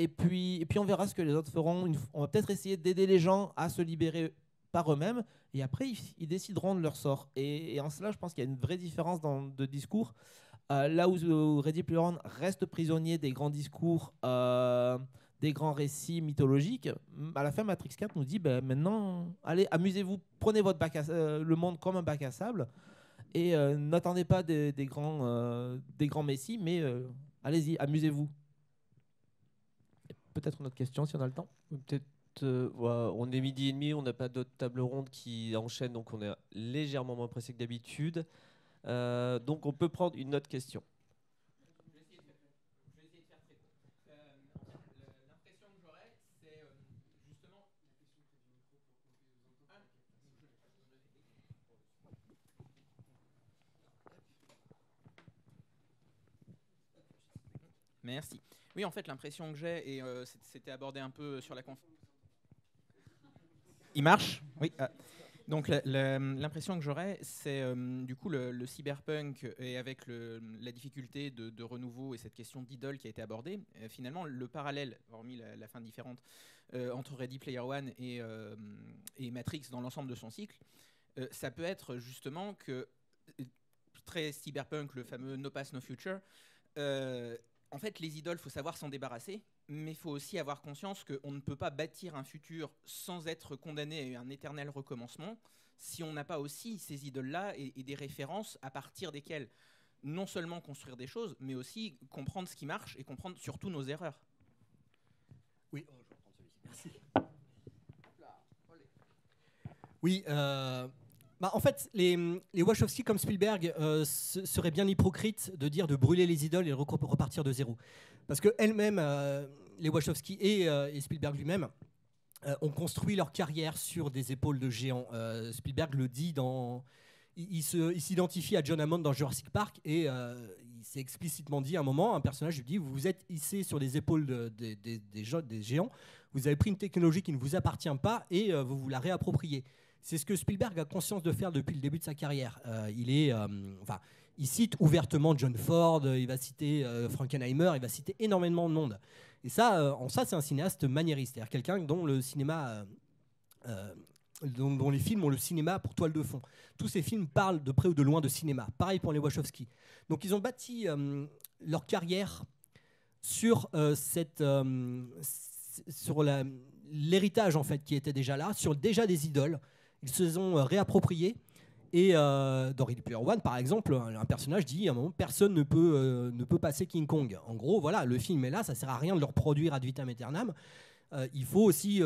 et puis, et puis on verra ce que les autres feront. On va peut-être essayer d'aider les gens à se libérer par eux-mêmes, et après, ils, décideront de leur sort. Et, en cela, je pense qu'il y a une vraie différence de discours. Euh, là où, Ready Player reste prisonnier des grands discours, euh, des grands récits mythologiques. À la fin, Matrix 4 nous dit ben, maintenant, allez, amusez-vous, prenez votre bac euh, le monde comme un bac à sable et n'attendez pas des, grands, euh, des grands messies, mais allez-y, amusez-vous. Peut-être une autre question si on a le temps Peut-être. on est midi et demi, on n'a pas d'autres tables rondes qui enchaînent, donc on est légèrement moins pressé que d'habitude. donc on peut prendre une autre question. Merci. Oui, en fait, l'impression que j'ai, et euh, c'était abordé un peu sur la conférence. Il marche? Oui. Ah. Donc l'impression que j'aurais, c'est euh, du coup le, cyberpunk et avec la difficulté de, renouveau et cette question d'idole qui a été abordée, euh, finalement le parallèle, hormis la, fin différente, entre Ready Player One et, et Matrix dans l'ensemble de son cycle, ça peut être justement que très cyberpunk, le fameux No Past No Future, en fait, les idoles, faut savoir s'en débarrasser, mais il faut aussi avoir conscience qu'on ne peut pas bâtir un futur sans être condamné à un éternel recommencement si on n'a pas aussi ces idoles-là et, des références à partir desquelles non seulement construire des choses, mais aussi comprendre ce qui marche et comprendre surtout nos erreurs. Oui, oh, je vais celui-ci. Merci. Oui, euh, bah, en fait, les, les Wachowski comme Spielberg euh, seraient bien hypocrites de dire de brûler les idoles et de repartir de zéro. Parce que elles-mêmes, euh, les Wachowski et, euh, Spielberg lui-même, ont construit leur carrière sur des épaules de géants. Spielberg le dit dans. Il, s'identifie à John Hammond dans Jurassic Park et il s'est explicitement dit à un moment, un personnage lui dit Vous êtes hissé sur les épaules des, des, des, géants, vous avez pris une technologie qui ne vous appartient pas et vous vous la réappropriez. C'est ce que Spielberg a conscience de faire depuis le début de sa carrière. Euh, euh, il cite ouvertement John Ford, il va citer euh, Frankenheimer, il va citer énormément de monde. Et ça, en ça, c'est un cinéaste maniériste, c'est-à-dire quelqu'un dont le cinéma, dont, les films ont le cinéma pour toile de fond. Tous ces films parlent de près ou de loin de cinéma. Pareil pour les Wachowski. Donc, ils ont bâti leur carrière sur cette, sur l'héritage en fait qui était déjà là, sur déjà des idoles ils se sont euh, réappropriés. Et euh, dans Ready Player One, par exemple, un personnage dit à un moment personne ne peut, euh, ne peut passer King Kong. En gros, voilà, le film est là, ça sert à rien de le reproduire ad vitam aeternam. il faut aussi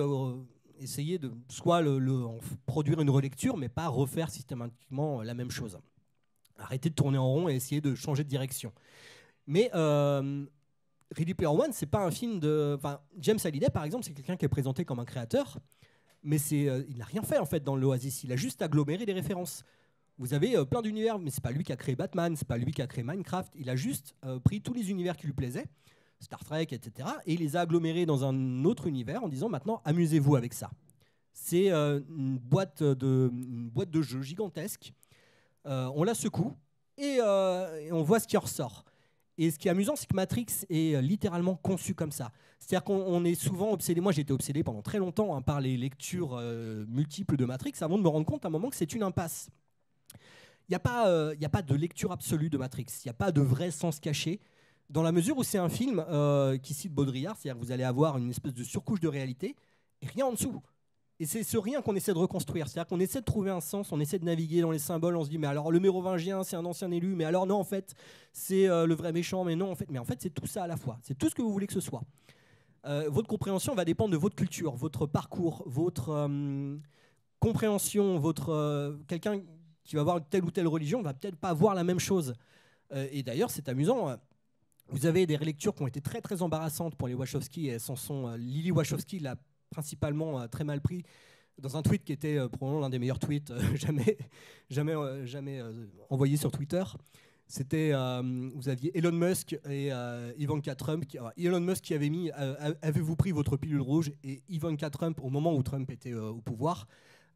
essayer de soit le, produire une relecture, mais pas refaire systématiquement la même chose. Arrêter de tourner en rond et essayer de changer de direction. Mais Ready Player One, c'est pas un film de. James Hallyday, par exemple, c'est quelqu'un qui est présenté comme un créateur mais euh, il n'a rien fait en fait dans l'Oasis. Il a juste aggloméré des références. Vous avez euh, plein d'univers, mais c'est pas lui qui a créé Batman, c'est pas lui qui a créé Minecraft. Il a juste euh, pris tous les univers qui lui plaisaient, Star Trek, etc., et il les a agglomérés dans un autre univers en disant maintenant amusez-vous avec ça. C'est une boîte de une boîte de jeu gigantesque. on la secoue et, et on voit ce qui en ressort. Et ce qui est amusant, c'est que Matrix est littéralement conçu comme ça. C'est-à-dire qu'on est souvent obsédé. Moi, j'ai été obsédé pendant très longtemps hein, par les lectures euh, multiples de Matrix avant de me rendre compte à un moment que c'est une impasse. Il n'y a, pas, euh, a pas de lecture absolue de Matrix. Il n'y a pas de vrai sens caché. Dans la mesure où c'est un film euh, qui cite Baudrillard, c'est-à-dire que vous allez avoir une espèce de surcouche de réalité et rien en dessous. Et c'est ce rien qu'on essaie de reconstruire. C'est-à-dire qu'on essaie de trouver un sens, on essaie de naviguer dans les symboles, on se dit, mais alors le mérovingien, c'est un ancien élu, mais alors non, en fait, c'est euh, le vrai méchant, mais non, en fait, mais en fait, c'est tout ça à la fois. C'est tout ce que vous voulez que ce soit. Euh, votre compréhension va dépendre de votre culture, votre parcours, votre euh, compréhension, votre quelqu'un qui va avoir telle ou telle religion va peut-être pas voir la même chose. et d'ailleurs, c'est amusant. Vous avez des relectures qui ont été très très embarrassantes pour les Wachowski. Elles sont Lily Wachowski, la principalement euh, très mal pris dans un tweet qui était euh, probablement l'un des meilleurs tweets euh, <laughs> jamais, jamais, jamais envoyé sur Twitter. C'était, vous aviez Elon Musk et Ivanka Trump. Elon Musk qui avait mis Avez-vous pris votre pilule rouge? Et Ivanka Trump, au moment où Trump était au pouvoir,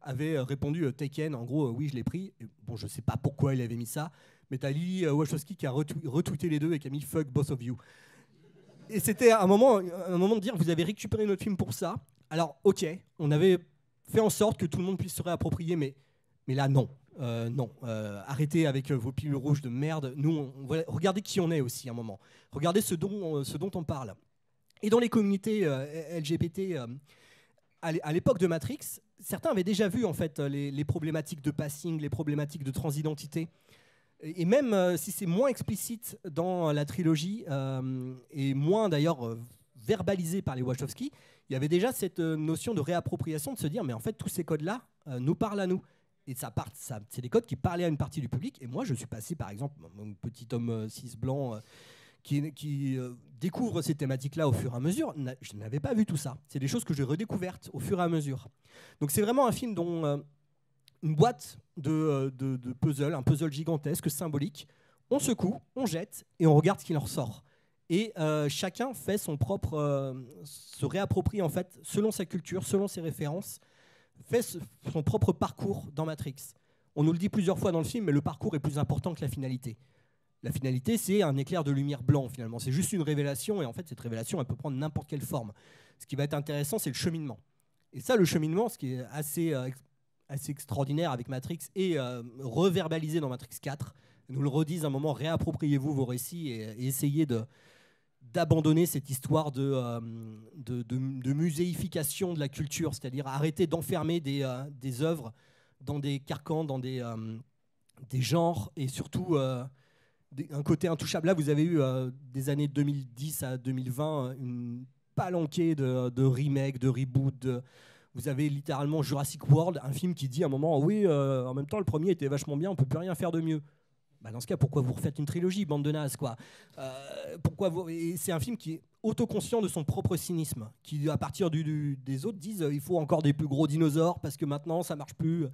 avait répondu Taken. En gros, oui, je l'ai pris. bon, je sais pas pourquoi il avait mis ça, mais t'as Lily Wachowski qui a retweeté les deux et qui a mis Fuck both of you. Et c'était un moment, un moment de dire Vous avez récupéré notre film pour ça. Alors, ok, on avait fait en sorte que tout le monde puisse se réapproprier, mais, mais là, non. Euh, non, euh, arrêtez avec euh, vos pilules rouges de merde. Nous, regardez qui on est aussi un moment. Regardez ce dont, ce dont on parle. Et dans les communautés LGBT à l'époque de Matrix, certains avaient déjà vu en fait les, problématiques de passing, les problématiques de transidentité. Et même si c'est moins explicite dans la trilogie et moins d'ailleurs verbalisé par les Wachowski, il y avait déjà cette notion de réappropriation, de se dire mais en fait tous ces codes-là nous parlent à nous. Et ça, part, c'est des codes qui parlaient à une partie du public. Et moi je suis passé par exemple, mon petit homme cis blanc qui, euh, découvre ces thématiques-là au fur et à mesure, je n'avais pas vu tout ça. C'est des choses que j'ai redécouvertes au fur et à mesure. Donc c'est vraiment un film dont euh, une boîte euh, de, de, puzzle, un puzzle gigantesque, symbolique. On secoue, on jette et on regarde ce qu'il en ressort. Et chacun fait son propre, se réapproprie en fait, selon sa culture, selon ses références, fait son propre parcours dans Matrix. On nous le dit plusieurs fois dans le film, mais le parcours est plus important que la finalité. La finalité, c'est un éclair de lumière blanc finalement. C'est juste une révélation et en fait, cette révélation, elle peut prendre n'importe quelle forme. Ce qui va être intéressant, c'est le cheminement. Et ça, le cheminement, ce qui est assez, euh, assez extraordinaire avec Matrix et euh, reverbalisé dans Matrix 4, nous le redisent un moment, réappropriez-vous vos récits et, essayez de d'abandonner cette histoire de, euh, de, de, muséification de la culture, c'est-à-dire arrêter d'enfermer des, des œuvres dans des carcans, dans des, des genres, et surtout un côté intouchable. Là, vous avez eu euh, des années 2010 à 2020 une palanquée de, de remakes, de reboots. vous avez littéralement Jurassic World, un film qui dit à un moment oui, euh, en même temps, le premier était vachement bien, on peut plus rien faire de mieux. Bah, dans ce cas, pourquoi vous refaites une trilogie, bande de nazes quoi? Euh, Pourquoi vous... C'est un film qui est autoconscient de son propre cynisme, qui à partir du, des autres disent il faut encore des plus gros dinosaures parce que maintenant ça marche plus,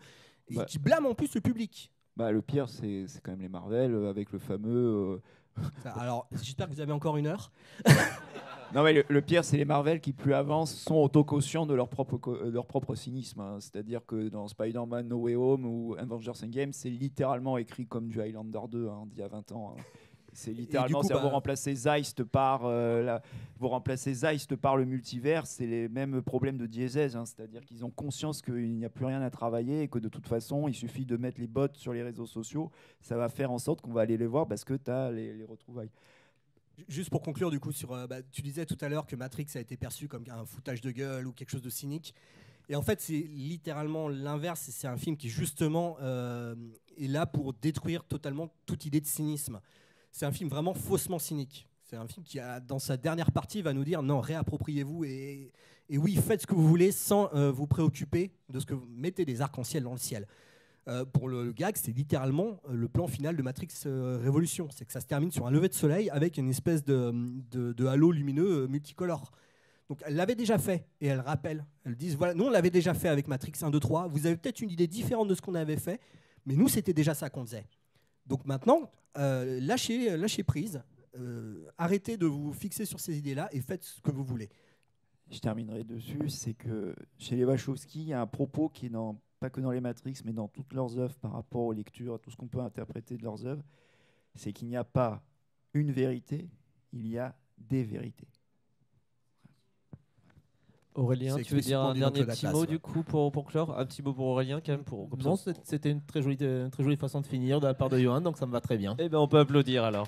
et qui blâme en plus le public. Bah, le pire, c'est quand même les Marvel euh, avec le fameux. Euh, alors, j'espère que vous avez encore une heure. non, mais le, pire, c'est les Marvel qui, plus avancent, sont autoconscients de leur propre, euh, leur propre cynisme. Hein. C'est-à-dire que dans Spider-Man No Way Home ou Avengers Endgame, c'est littéralement écrit comme du Highlander 2 hein, d'il y a 20 ans. Hein. C'est littéralement, coup, ça, vous bah, remplacez Zeist par, euh, vous remplacez Zeist par le multivers, c'est les mêmes problèmes de diésèse, hein. c'est-à-dire qu'ils ont conscience qu'il n'y a plus rien à travailler et que de toute façon, il suffit de mettre les bots sur les réseaux sociaux, ça va faire en sorte qu'on va aller les voir parce que tu as les, retrouvailles. Juste pour conclure, du coup, sur, euh, bah, tu disais tout à l'heure que Matrix a été perçu comme un foutage de gueule ou quelque chose de cynique. Et en fait, c'est littéralement l'inverse. C'est un film qui, justement, euh, est là pour détruire totalement toute idée de cynisme c'est un film vraiment faussement cynique. C'est un film qui, dans sa dernière partie, va nous dire non, réappropriez-vous et, oui, faites ce que vous voulez sans euh, vous préoccuper de ce que vous mettez des arcs-en-ciel dans le ciel. Euh, pour le, gag, c'est littéralement euh, le plan final de Matrix Révolution. C'est que ça se termine sur un lever de soleil avec une espèce de, de, halo lumineux multicolore. Donc elle l'avait déjà fait et elle rappelle. Elles disent voilà, nous on l'avait déjà fait avec Matrix 1, 2, 3. Vous avez peut-être une idée différente de ce qu'on avait fait, mais nous c'était déjà ça qu'on faisait. Donc maintenant, euh, lâchez, lâchez prise, euh, arrêtez de vous fixer sur ces idées-là et faites ce que vous voulez. Je terminerai dessus, c'est que chez les Wachowski, il y a un propos qui est pas que dans les Matrix, mais dans toutes leurs œuvres par rapport aux lectures, à tout ce qu'on peut interpréter de leurs œuvres, c'est qu'il n'y a pas une vérité, il y a des vérités. Aurélien, tu veux dire un dernier petit mot du coup pour, pour clore Un petit mot pour Aurélien quand même pour, Non, c'était une très jolie, très jolie façon de finir de la part de Johan, donc ça me va très bien. Eh bien on peut applaudir alors.